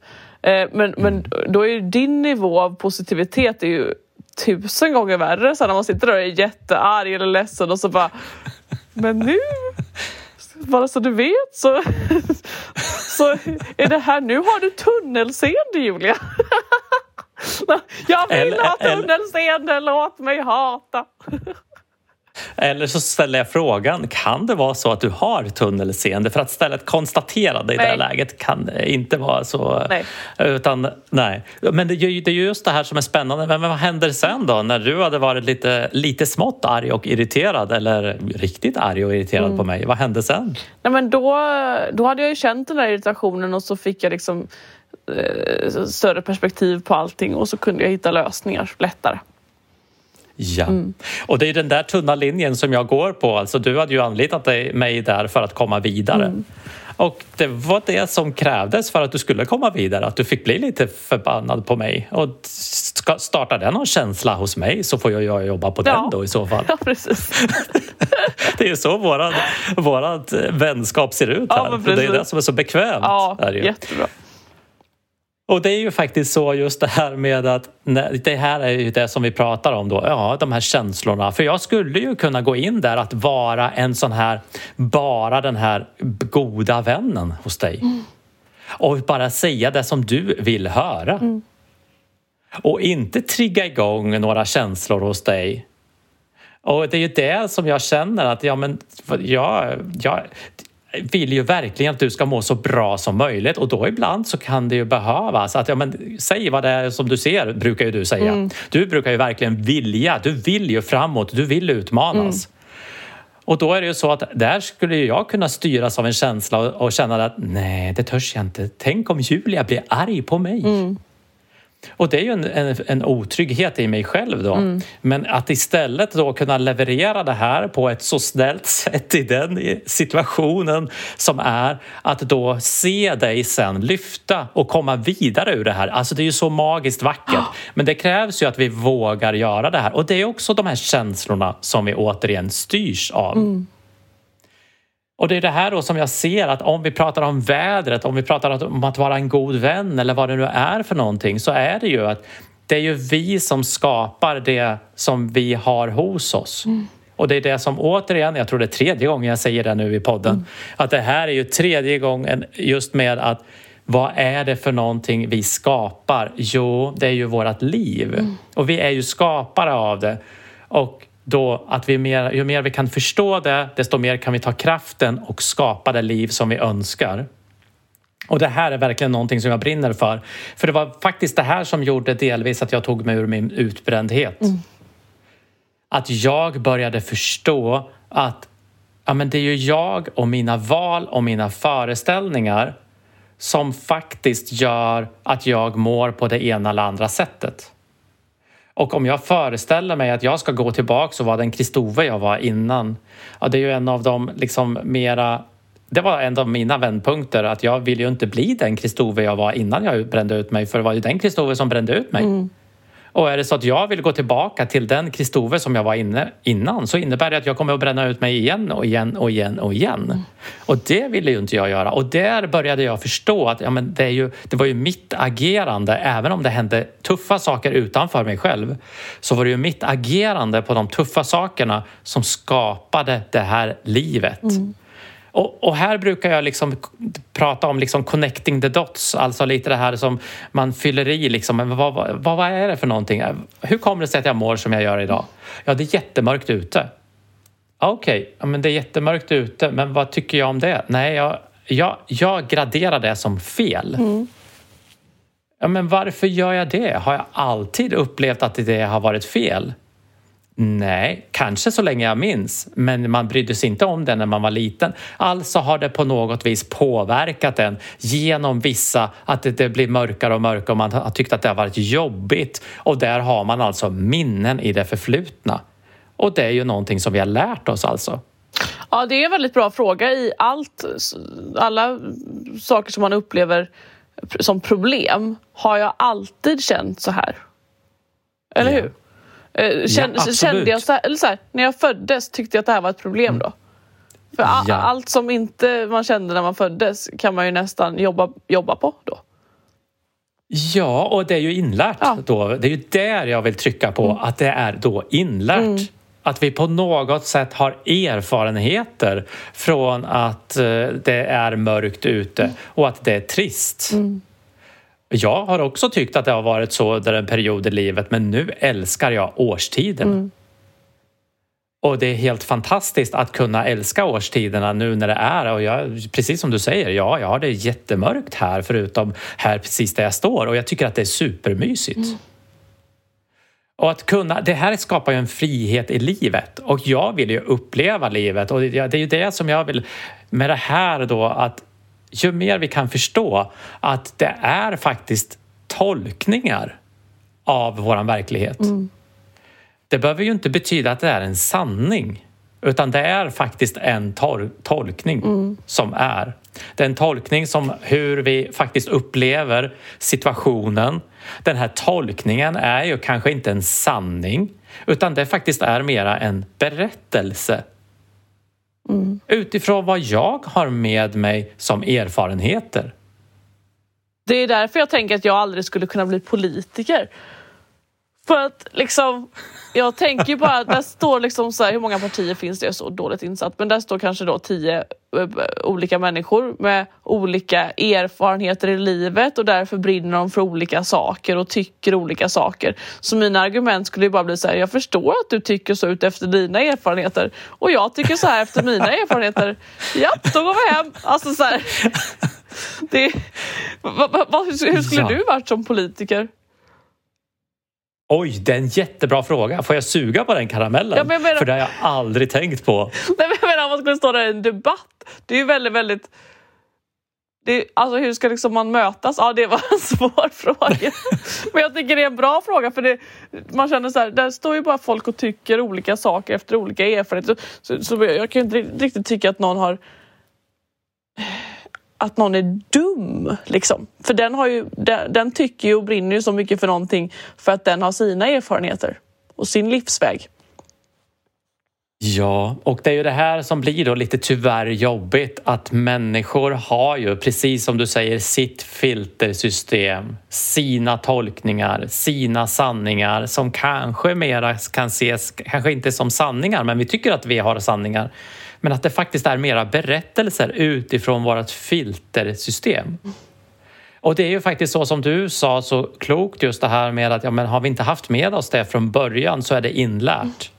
men, men då är ju din nivå av positivitet är ju tusen gånger värre så när man sitter där och är jättearg eller ledsen och så bara Men nu, bara så du vet så, så är det här, nu har du tunnelseende Julia. Jag vill ha tunnelseende, låt mig hata. Eller så ställer jag frågan, kan det vara så att du har tunnelseende? För att stället konstaterade i nej. det här läget kan inte vara så. Nej. Utan, nej. Men det, det är just det här som är spännande. Men vad händer sen då när du hade varit lite, lite smått arg och irriterad eller riktigt arg och irriterad mm. på mig? Vad hände sen? Nej, men då, då hade jag ju känt den där irritationen och så fick jag liksom eh, större perspektiv på allting och så kunde jag hitta lösningar lättare. Ja, mm. och det är den där tunna linjen som jag går på. Alltså, du hade ju anlitat mig där för att komma vidare. Mm. Och det var det som krävdes för att du skulle komma vidare, att du fick bli lite förbannad på mig. Och ska starta den någon känsla hos mig så får jag jobba på Ja. den då i så fall. Ja, precis. Det är ju så våran, vårat vänskap ser ut Ja, här. För det är det som är så bekvämt. Ja, är det jättebra. Och det är ju faktiskt så just det här med att det här är ju det som vi pratar om då, ja de här känslorna. För jag skulle ju kunna gå in där att vara en sån här, bara den här goda vännen hos dig. Och bara säga det som du vill höra. Och inte trigga igång några känslor hos dig. Och det är ju det som jag känner att ja, men, jag, jag vill ju verkligen att du ska må så bra som möjligt och då ibland så kan det ju behövas att ja, men, säg vad det är som du ser, brukar ju du säga. Du brukar ju verkligen vilja, du vill ju framåt, du vill utmanas. Och då är det ju så att där skulle jag kunna styras av en känsla och, och känna att nej, det törs jag inte. Tänk om Julia blir arg på mig. Och det är ju en, en, en otrygghet i mig själv då. Men att istället då kunna leverera det här på ett så snällt sätt i den situationen som är att då se dig sen lyfta och komma vidare ur det här. Alltså det är ju så magiskt vackert. Men det krävs ju att vi vågar göra det här. Och det är också de här känslorna som vi återigen styrs av. Och det är det här då som jag ser att om vi pratar om vädret, om vi pratar om att vara en god vän eller vad det nu är för någonting så är det ju att det är ju vi som skapar det som vi har hos oss. Och det är det som återigen, jag tror det är tredje gången jag säger det nu i podden, att det här är ju tredje gången just med att vad är det för någonting vi skapar? Jo, det är ju vårt liv. Och vi är ju skapare av det. Och då att vi mer, ju mer vi kan förstå det, desto mer kan vi ta kraften och skapa det liv som vi önskar. Och det här är verkligen någonting som jag brinner för. För det var faktiskt det här som gjorde delvis att jag tog mig ur min utbrändhet. Att jag började förstå att ja, men det är ju jag och mina val och mina föreställningar som faktiskt gör att jag mår på det ena eller andra sättet. Och om jag föreställer mig att jag ska gå tillbaka och vara den Kristove jag var innan. Ja, det är ju en av de liksom mera... Det var en av mina vändpunkter att jag vill ju inte bli den Kristove jag var innan jag brände ut mig för det var ju den Kristove som brände ut mig. Mm. Och är det så att jag vill gå tillbaka till den Kristove som jag var inne innan så innebär det att jag kommer att bränna ut mig igen och igen och igen och igen. Och det ville ju inte jag göra. Och där började jag förstå att ja, men det, är ju, det var ju mitt agerande, även om det hände tuffa saker utanför mig själv, så var det ju mitt agerande på de tuffa sakerna som skapade det här livet. Och, och, här brukar jag liksom prata om liksom connecting the dots, alltså lite det här som man fyller i. Liksom, vad, vad, vad är det för någonting? Hur kommer det sig att jag mår som jag gör idag? Ja, det är jättemörkt ute. Okej, okay, ja, men det är jättemörkt ute, men vad tycker jag om det? Nej, jag, jag, jag graderar det som fel. Mm. Ja, men varför gör jag det? Har jag alltid upplevt att det har varit fel? Nej, kanske så länge jag minns, men man brydde sig inte om det när man var liten. Alltså har det på något vis påverkat en genom vissa, att det, det blir mörkare och mörkare och man har tyckt att det har varit jobbigt. Och där har man alltså minnen i det förflutna. Och det är ju någonting som vi har lärt oss alltså. Ja, det är en väldigt bra fråga i allt, alla saker som man upplever som problem. Har jag alltid känt så här? Eller Ja. hur? Eh, Kände, kände jag så här, så här, när jag föddes tyckte jag att det här var ett problem då? För a- Ja. allt som inte man kände när man föddes kan man ju nästan jobba, jobba på då. Ja, och det är ju inlärt Ja. Mm. då. Det är ju där jag vill trycka på, att det är då inlärt. Att vi på något sätt har erfarenheter från att eh, det är mörkt ute och att det är trist. Jag har också tyckt att det har varit så under en period i livet men nu älskar jag årstiderna. Och det är helt fantastiskt att kunna älska årstiderna nu när det är. Och jag, precis som du säger, ja, jag har det jättemörkt här förutom här precis där jag står. Och jag tycker att det är supermysigt. Och att kunna, det här skapar ju en frihet i livet. Och jag vill ju uppleva livet. Och det är ju det som jag vill med det här då att ju mer vi kan förstå att det är faktiskt tolkningar av våran verklighet. Det behöver ju inte betyda att det är en sanning utan det är faktiskt en tol- tolkning som är. Det är en tolkning som hur vi faktiskt upplever situationen. Den här tolkningen är ju kanske inte en sanning utan det faktiskt är mera en berättelse. Mm. Utifrån vad jag har med mig som erfarenheter. Det är därför jag tänker att jag aldrig skulle kunna bli politiker. För att liksom, jag tänker ju bara, där står liksom så här, hur många partier finns det? Jag är så dåligt insatt. Men där står kanske då tio eh, olika människor med olika erfarenheter i livet och därför brinner de för olika saker och tycker olika saker. Så mina argument skulle ju bara bli så här, jag förstår att du tycker så ut efter dina erfarenheter och jag tycker så här efter mina erfarenheter. Ja, då går vi hem. Alltså så här, det, va, va, hur skulle du varit som politiker? Oj, det är en jättebra fråga. Får jag suga på den karamellen? Ja, menar... För det har jag aldrig tänkt på. Nej, men jag menar, om man skulle stå där i en debatt. Det är ju väldigt, väldigt... Det, alltså hur ska liksom man mötas? Ja, det var en svår fråga. men jag tycker det är en bra fråga för det, man känner så här, där står ju bara folk och tycker olika saker efter olika erfarenheter. Så, så, så jag kan inte riktigt tycka att någon har att någon är dum. Liksom. För den, har ju, den, den, tycker ju och brinner ju så mycket för någonting för att den har sina erfarenheter och sin livsväg. Ja, och det är ju det här som blir då lite tyvärr jobbigt att människor har ju, precis som du säger, sitt filtersystem, sina tolkningar, sina sanningar som kanske mera kan ses, kanske inte som sanningar, men vi tycker att vi har sanningar men att det faktiskt är mera berättelser utifrån vårt filtersystem. Och det är ju faktiskt så som du sa så klokt just det här med att ja, men har vi inte haft med oss det från början så är det inlärt.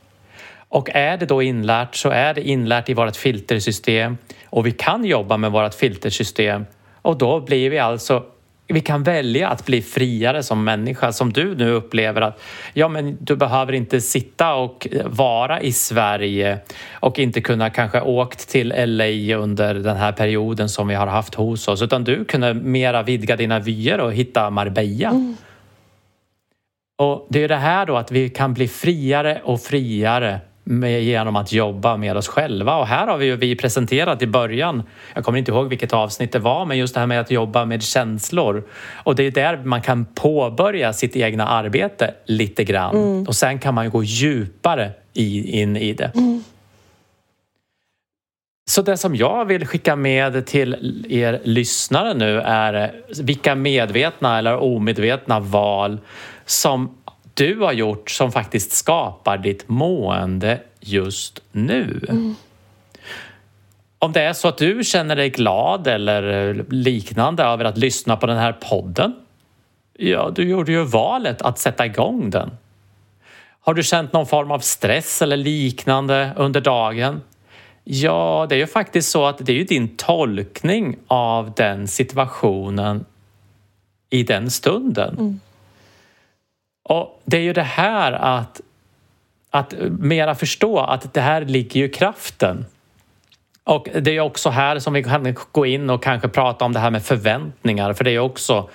Och är det då inlärt så är det inlärt i vårt filtersystem och vi kan jobba med vårt filtersystem och då blir vi alltså vi kan välja att bli friare som människa som du nu upplever att ja, men du behöver inte sitta och vara i Sverige och inte kunna kanske åkt till LA under den här perioden som vi har haft hos oss utan du kunde mera vidga dina vyer och hitta Marbella. Mm. Och det är det här då att vi kan bli friare och friare med, genom att jobba med oss själva. Och här har vi ju vi presenterat i början, jag kommer inte ihåg vilket avsnitt det var, men just det här med att jobba med känslor. Och det är där man kan påbörja sitt egna arbete lite grann. Mm. Och sen kan man gå djupare i, in i det. Mm. Så det som jag vill skicka med till er lyssnare nu är vilka medvetna eller omedvetna val som du har gjort som faktiskt skapar ditt mående just nu. Mm. Om det är så att du känner dig glad eller liknande över att lyssna på den här podden. Ja, du gjorde ju valet att sätta igång den. Har du känt någon form av stress eller liknande under dagen? Ja, det är ju faktiskt så att det är ju din tolkning av den situationen i den stunden. Mm. Och det är ju det här att, att mera förstå att det här ligger ju kraften. Och det är också här som vi kan gå in och kanske prata om det här med förväntningar för det är också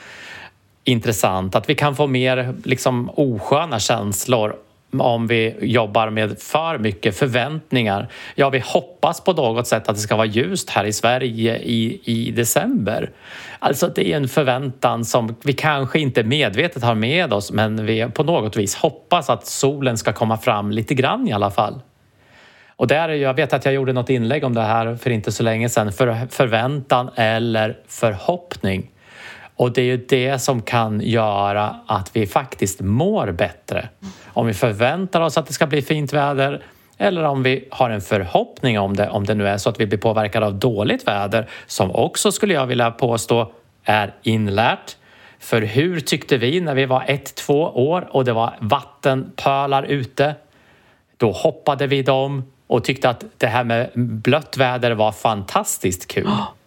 intressant att vi kan få mer liksom osköna känslor om vi jobbar med för mycket förväntningar. Ja, vi hoppas på något sätt att det ska vara ljust här i Sverige i, i december. Alltså det är en förväntan som vi kanske inte medvetet har med oss men vi på något vis hoppas att solen ska komma fram lite grann i alla fall. Och där, jag vet att jag gjorde något inlägg om det här för inte så länge sedan. För, förväntan eller förhoppning. Och det är ju det som kan göra att vi faktiskt mår bättre. Om vi förväntar oss att det ska bli fint väder eller om vi har en förhoppning om det, om det nu är så att vi blir påverkade av dåligt väder som också skulle jag vilja påstå är inlärt. För hur tyckte vi när vi var ett, två år och det var vattenpölar ute? Då hoppade vi dem och tyckte att det här med blött väder var fantastiskt kul.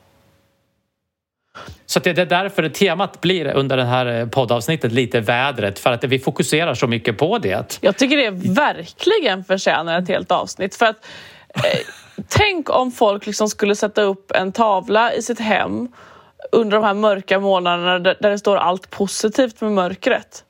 Så det är därför temat blir under det här eh, poddavsnittet lite vädret för att vi fokuserar så mycket på det. Jag tycker det verkligen förtjänar ett helt avsnitt för att eh, tänk om folk liksom skulle sätta upp en tavla i sitt hem under de här mörka månaderna där det står allt positivt med mörkret.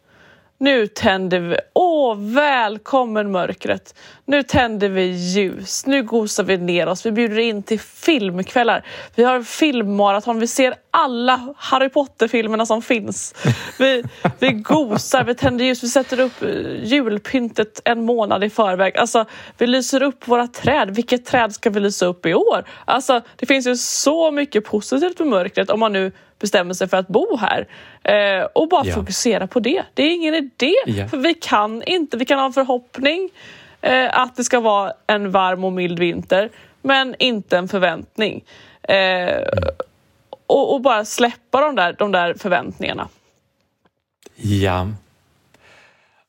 nu tänder vi, åh välkommen mörkret, nu tänder vi ljus, nu gosar vi ner oss, vi bjuder in till filmkvällar, vi har filmmaraton, vi ser alla Harry Potter-filmerna som finns. Vi, vi gosar, vi tänder ljus, vi sätter upp eh, julpyntet en månad i förväg. Alltså, vi lyser upp våra träd. Vilket träd ska vi lysa upp i år? Alltså, det finns ju så mycket positivt med mörkret om man nu bestämmer sig för att bo här. Eh, och bara ja. fokusera på det. Det är ingen idé. Ja. För vi kan inte, vi kan ha en förhoppning eh, att det ska vara en varm och mild vinter. Men inte en förväntning. Eh, och, och, bara släppa de där, de där förväntningarna. Ja.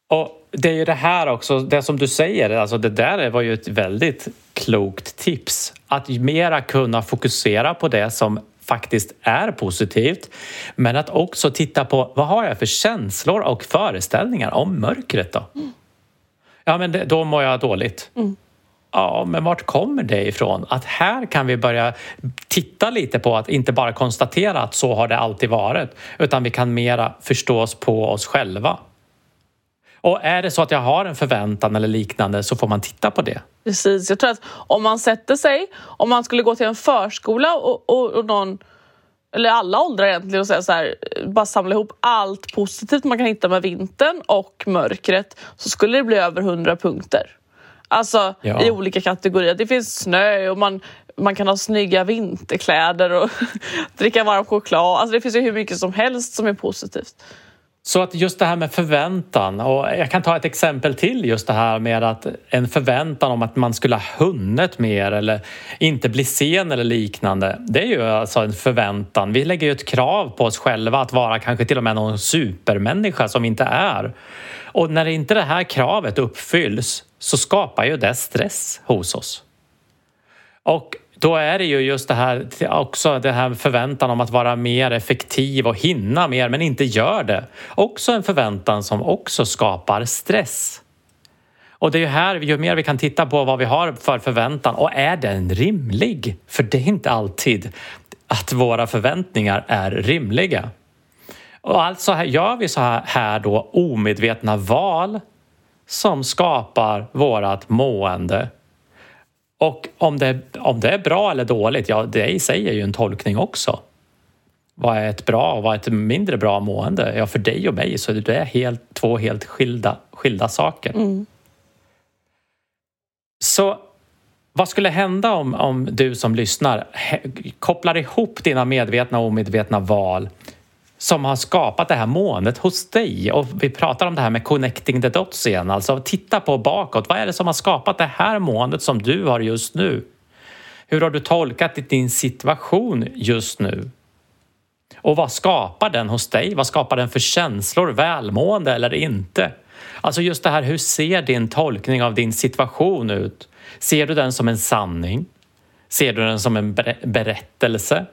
Och det är ju det här också, det som du säger, alltså det där var ju ett väldigt klokt tips. Att mera kunna fokusera på det som faktiskt är positivt. Men att också titta på vad har jag för känslor och föreställningar om mörkret då? Mm. Ja, men det, då mår jag dåligt. Mm. Ja, men vart kommer det ifrån? Att här kan vi börja titta lite på att inte bara konstatera att så har det alltid varit utan vi kan mera förstå oss på oss själva. Och är det så att jag har en förväntan eller liknande så får man titta på det. Precis, jag tror att om man sätter sig, om man skulle gå till en förskola och, och, och någon eller alla åldrar egentligen och säga så här, bara samla ihop allt positivt man kan hitta med vintern och mörkret så skulle det bli över 100 punkter. Alltså ja. i olika kategorier. Det finns snö och man, man kan ha snygga vinterkläder och dricka varm choklad. Alltså det finns ju hur mycket som helst som är positivt. Så att just det här med förväntan och jag kan ta ett exempel till just det här med att en förväntan om att man skulle ha hunnit mer eller inte bli sen eller liknande. Det är ju alltså en förväntan. Vi lägger ju ett krav på oss själva att vara kanske till och med någon supermänniska som vi inte är. Och när inte det här kravet uppfylls så skapar ju det stress hos oss. Och då är det ju just det här också det här förväntan om att vara mer effektiv och hinna mer men inte gör det. Också en förväntan som också skapar stress. Och det är ju här, ju mer vi kan titta på vad vi har för förväntan och är den rimlig? För det är inte alltid att våra förväntningar är rimliga. Och alltså gör vi så här, här då omedvetna val som skapar vårat mående och om det, om det är bra eller dåligt, ja det i sig är ju en tolkning också. Vad är ett bra och vad är ett mindre bra mående? Ja, för dig och mig så är det helt, två helt skilda, skilda saker. Mm. Så vad skulle hända om, om du som lyssnar kopplar ihop dina medvetna och omedvetna val som har skapat det här måendet hos dig. Och vi pratar om det här med connecting the dots igen, alltså titta på bakåt. Vad är det som har skapat det här måendet som du har just nu? Hur har du tolkat din situation just nu? Och vad skapar den hos dig? Vad skapar den för känslor? Välmående eller inte? Alltså just det här, hur ser din tolkning av din situation ut? Ser du den som en sanning? Ser du den som en berättelse?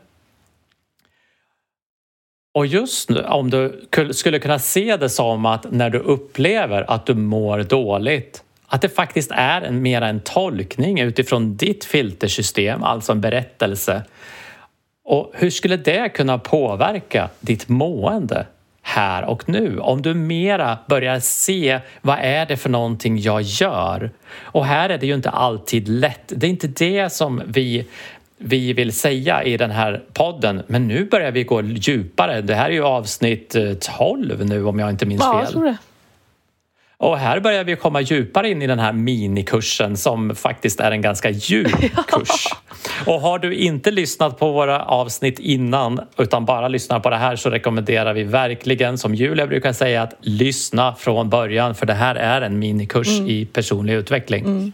Och just nu, om du skulle kunna se det som att när du upplever att du mår dåligt att det faktiskt är en, mera en tolkning utifrån ditt filtersystem, alltså en berättelse. Och hur skulle det kunna påverka ditt mående här och nu? Om du mera börjar se vad är det för någonting jag gör? Och här är det ju inte alltid lätt. Det är inte det som vi vi vill säga i den här podden. Men nu börjar vi gå djupare. Det här är ju avsnitt 12 eh, nu om jag inte minns ja, fel. Jag tror det. Och här börjar vi komma djupare in i den här minikursen som faktiskt är en ganska djup kurs. Och har du inte lyssnat på våra avsnitt innan utan bara lyssnar på det här så rekommenderar vi verkligen, som Julia brukar säga, att lyssna från början för det här är en minikurs mm. i personlig utveckling. Mm.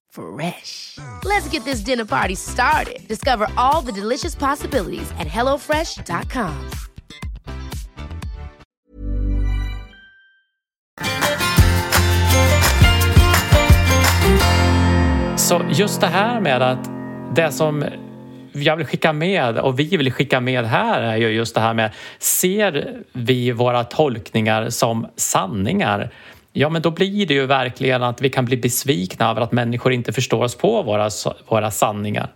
Fresh. Let's get this dinner party started. Discover all the delicious possibilities at hellofresh.com. Så just det här med att det som jag vill skicka med och vi vill skicka med här är ju just det här med ser vi våra tolkningar som sanningar? Ja, men då blir det ju verkligen att vi kan bli besvikna över att människor inte förstår oss på våra, våra sanningar.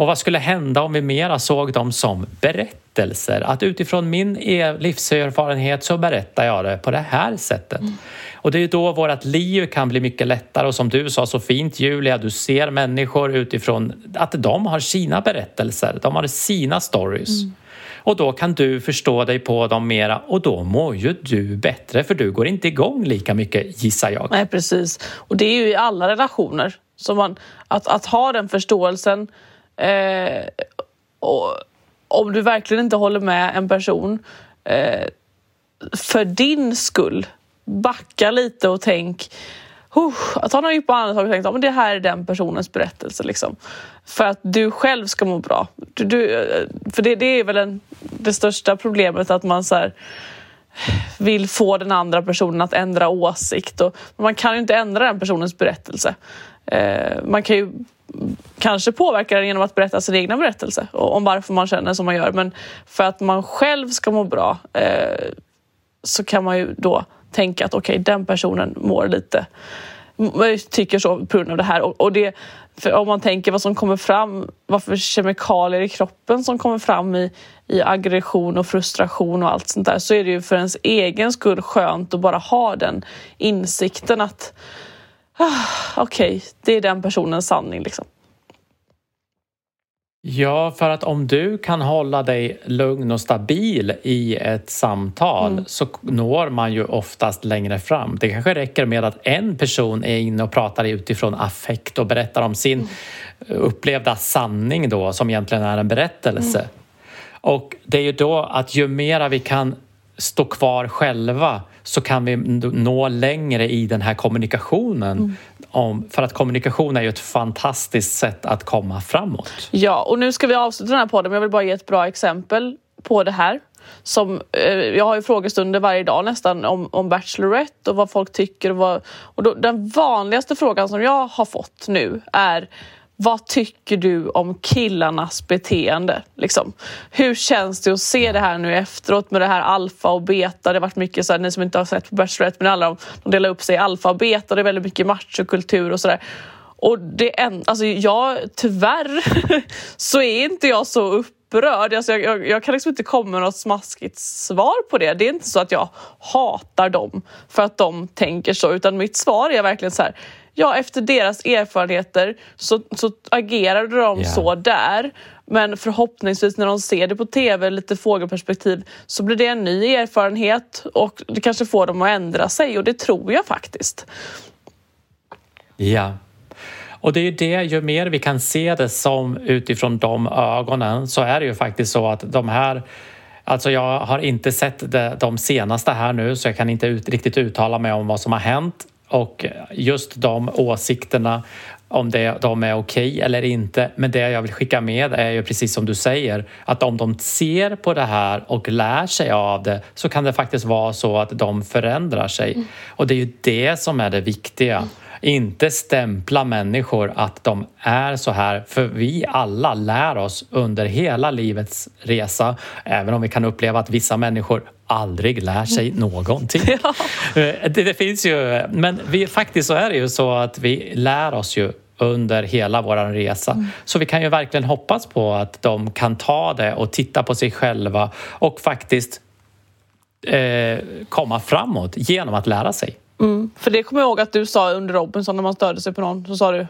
Och vad skulle hända om vi mera såg dem som berättelser? Att utifrån min e- livserfarenhet så berättar jag det på det här sättet. Mm. Och det är då vårt liv kan bli mycket lättare och som du sa så fint Julia, du ser människor utifrån att de har sina berättelser, de har sina stories. Mm. Och då kan du förstå dig på dem mera och då mår ju du bättre för du går inte igång lika mycket gissar jag. Nej precis. Och det är ju i alla relationer. Så man, att, att ha den förståelsen eh, och om du verkligen inte håller med en person eh, för din skull backa lite och tänk att ta några djupa andetag och tänka att det här är den personens berättelse. Liksom. För att du själv ska må bra. Du, du, eh, för det, det, är väl en, det största problemet att man så här, vill få den andra personen att ändra åsikt. Och, man kan ju inte ändra den personens berättelse. Eh, man kan ju kanske påverka den genom att berätta sin egna berättelse om varför man känner som man gör. Men för att man själv ska må bra eh, så kan man ju då tänka att okej, okay, den personen mår lite tycker så på grund av det här. Och, det, det, om man tänker vad som kommer fram, vad för kemikalier i kroppen som kommer fram i, i aggression och frustration och allt sånt där så är det ju för ens egen skull skönt att bara ha den insikten att ah, okej, okay, det är den personens sanning liksom. Ja, för att om du kan hålla dig lugn och stabil i ett samtal mm. så når man ju oftast längre fram. Det kanske räcker med att en person är inne och pratar utifrån affekt och berättar om sin mm. upplevda sanning då som egentligen är en berättelse. Mm. Och det är ju då att ju mera vi kan stå kvar själva så kan vi nå längre i den här kommunikationen. Om, för att kommunikation är ju ett fantastiskt sätt att komma framåt. Ja, och nu ska vi avsluta den här podden men jag vill bara ge ett bra exempel på det här. Som, eh, jag har ju frågestunder varje dag nästan om, om Bachelorette och vad folk tycker. Och, vad, och då, den vanligaste frågan som jag har fått nu är vad tycker du om killarnas beteende? Liksom. Hur känns det att se det här nu efteråt med det här alfa och beta? Det har varit mycket så här, ni som inte har sett på Bachelorette, men alla de, de delar upp sig i alfa och beta. Det är väldigt mycket machokultur och sådär. Och det en, alltså jag, tyvärr så är inte jag så upprörd. Alltså jag, jag, jag, kan liksom inte komma med något smaskigt svar på det. Det är inte så att jag hatar dem för att de tänker så, utan mitt svar är verkligen så här ja, efter deras erfarenheter så, så agerade de yeah. så där. Men förhoppningsvis när de ser det på tv, lite fågelperspektiv, så blir det en ny erfarenhet och det kanske får dem att ändra sig och det tror jag faktiskt. Ja, och det är ju det, ju mer vi kan se det som utifrån de ögonen så är det ju faktiskt så att de här Alltså jag har inte sett de senaste här nu så jag kan inte ut, riktigt uttala mig om vad som har hänt. Och just de åsikterna om det, de är okej okay eller inte. Men det jag vill skicka med är ju precis som du säger att om de ser på det här och lär sig av det så kan det faktiskt vara så att de förändrar sig. Mm. Och det är ju det som är det viktiga. Mm. Inte stämpla människor att de är så här, för vi alla lär oss under hela livets resa, även om vi kan uppleva att vissa människor aldrig lär sig mm. någonting. Ja. Eh, det, det, finns ju, men vi, faktiskt så är det ju så att vi lär oss ju under hela vår resa. Mm. Så vi kan ju verkligen hoppas på att de kan ta det och titta på sig själva och faktiskt eh, komma framåt genom att lära sig. Mm. För det kommer jag ihåg att du sa under Robinson när man störde sig på någon. Så sa du,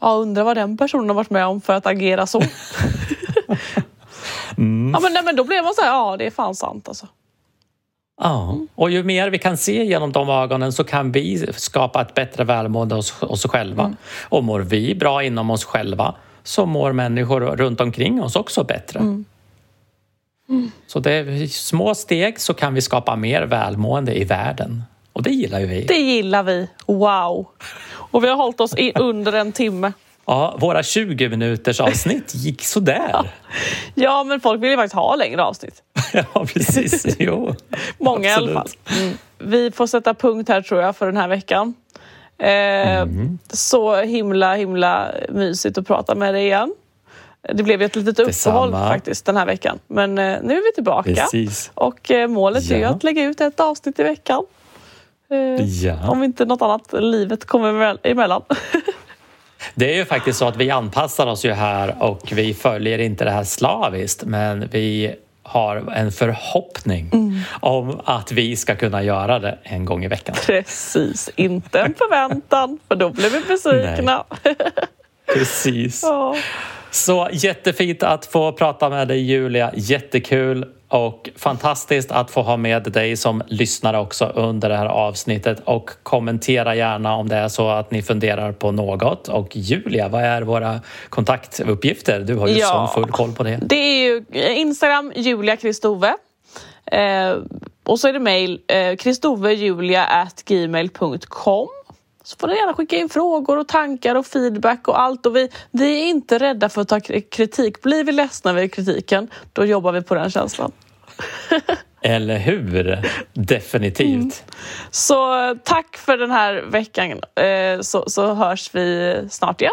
ja undrar vad den personen har varit med om för att agera så. mm. Ja men, nej, men då blev man så här, ja det är fan sant alltså. Ja, och ju mer vi kan se genom de ögonen så kan vi skapa ett bättre välmående hos oss själva. Mm. Och mår vi bra inom oss själva så mår människor runt omkring oss också bättre. Mm. Mm. Så det är små steg så kan vi skapa mer välmående i världen. Och det gillar ju vi. Det gillar vi. Wow! Och vi har hållit oss i under en timme. Ja, våra 20 minuters avsnitt gick sådär. Ja. ja, men folk vill ju faktiskt ha längre avsnitt. ja, precis. Jo, Många Absolut. i alla fall. Mm. Vi får sätta punkt här tror jag för den här veckan. Eh, mm. Så himla himla mysigt att prata med dig igen. Det blev ett litet uppehåll faktiskt den här veckan. Men eh, nu är vi tillbaka. Precis. Och eh, målet ja. är att lägga ut ett avsnitt i veckan. Eh, ja. Om inte något annat livet kommer emellan. Det är ju faktiskt så att vi anpassar oss ju här och vi följer inte det här slaviskt men vi har en förhoppning mm. om att vi ska kunna göra det en gång i veckan. Precis, inte en förväntan för då blir vi besvikna. Precis. Ja. Så jättefint att få prata med dig Julia, jättekul och fantastiskt att få ha med dig som lyssnare också under det här avsnittet och kommentera gärna om det är så att ni funderar på något. Och Julia, vad är våra kontaktuppgifter? Du har ju ja, sån full koll på det. Det är ju Instagram, Julia Kristove. Eh, och så är det mejl, eh, kristovejulia.gmail.com så får ni gärna skicka in frågor och tankar och feedback och allt. Och vi, vi är inte rädda för att ta kritik. Blir vi ledsna vid kritiken, då jobbar vi på den känslan. Eller hur? Definitivt. Mm. Så tack för den här veckan eh, så, så hörs vi snart igen.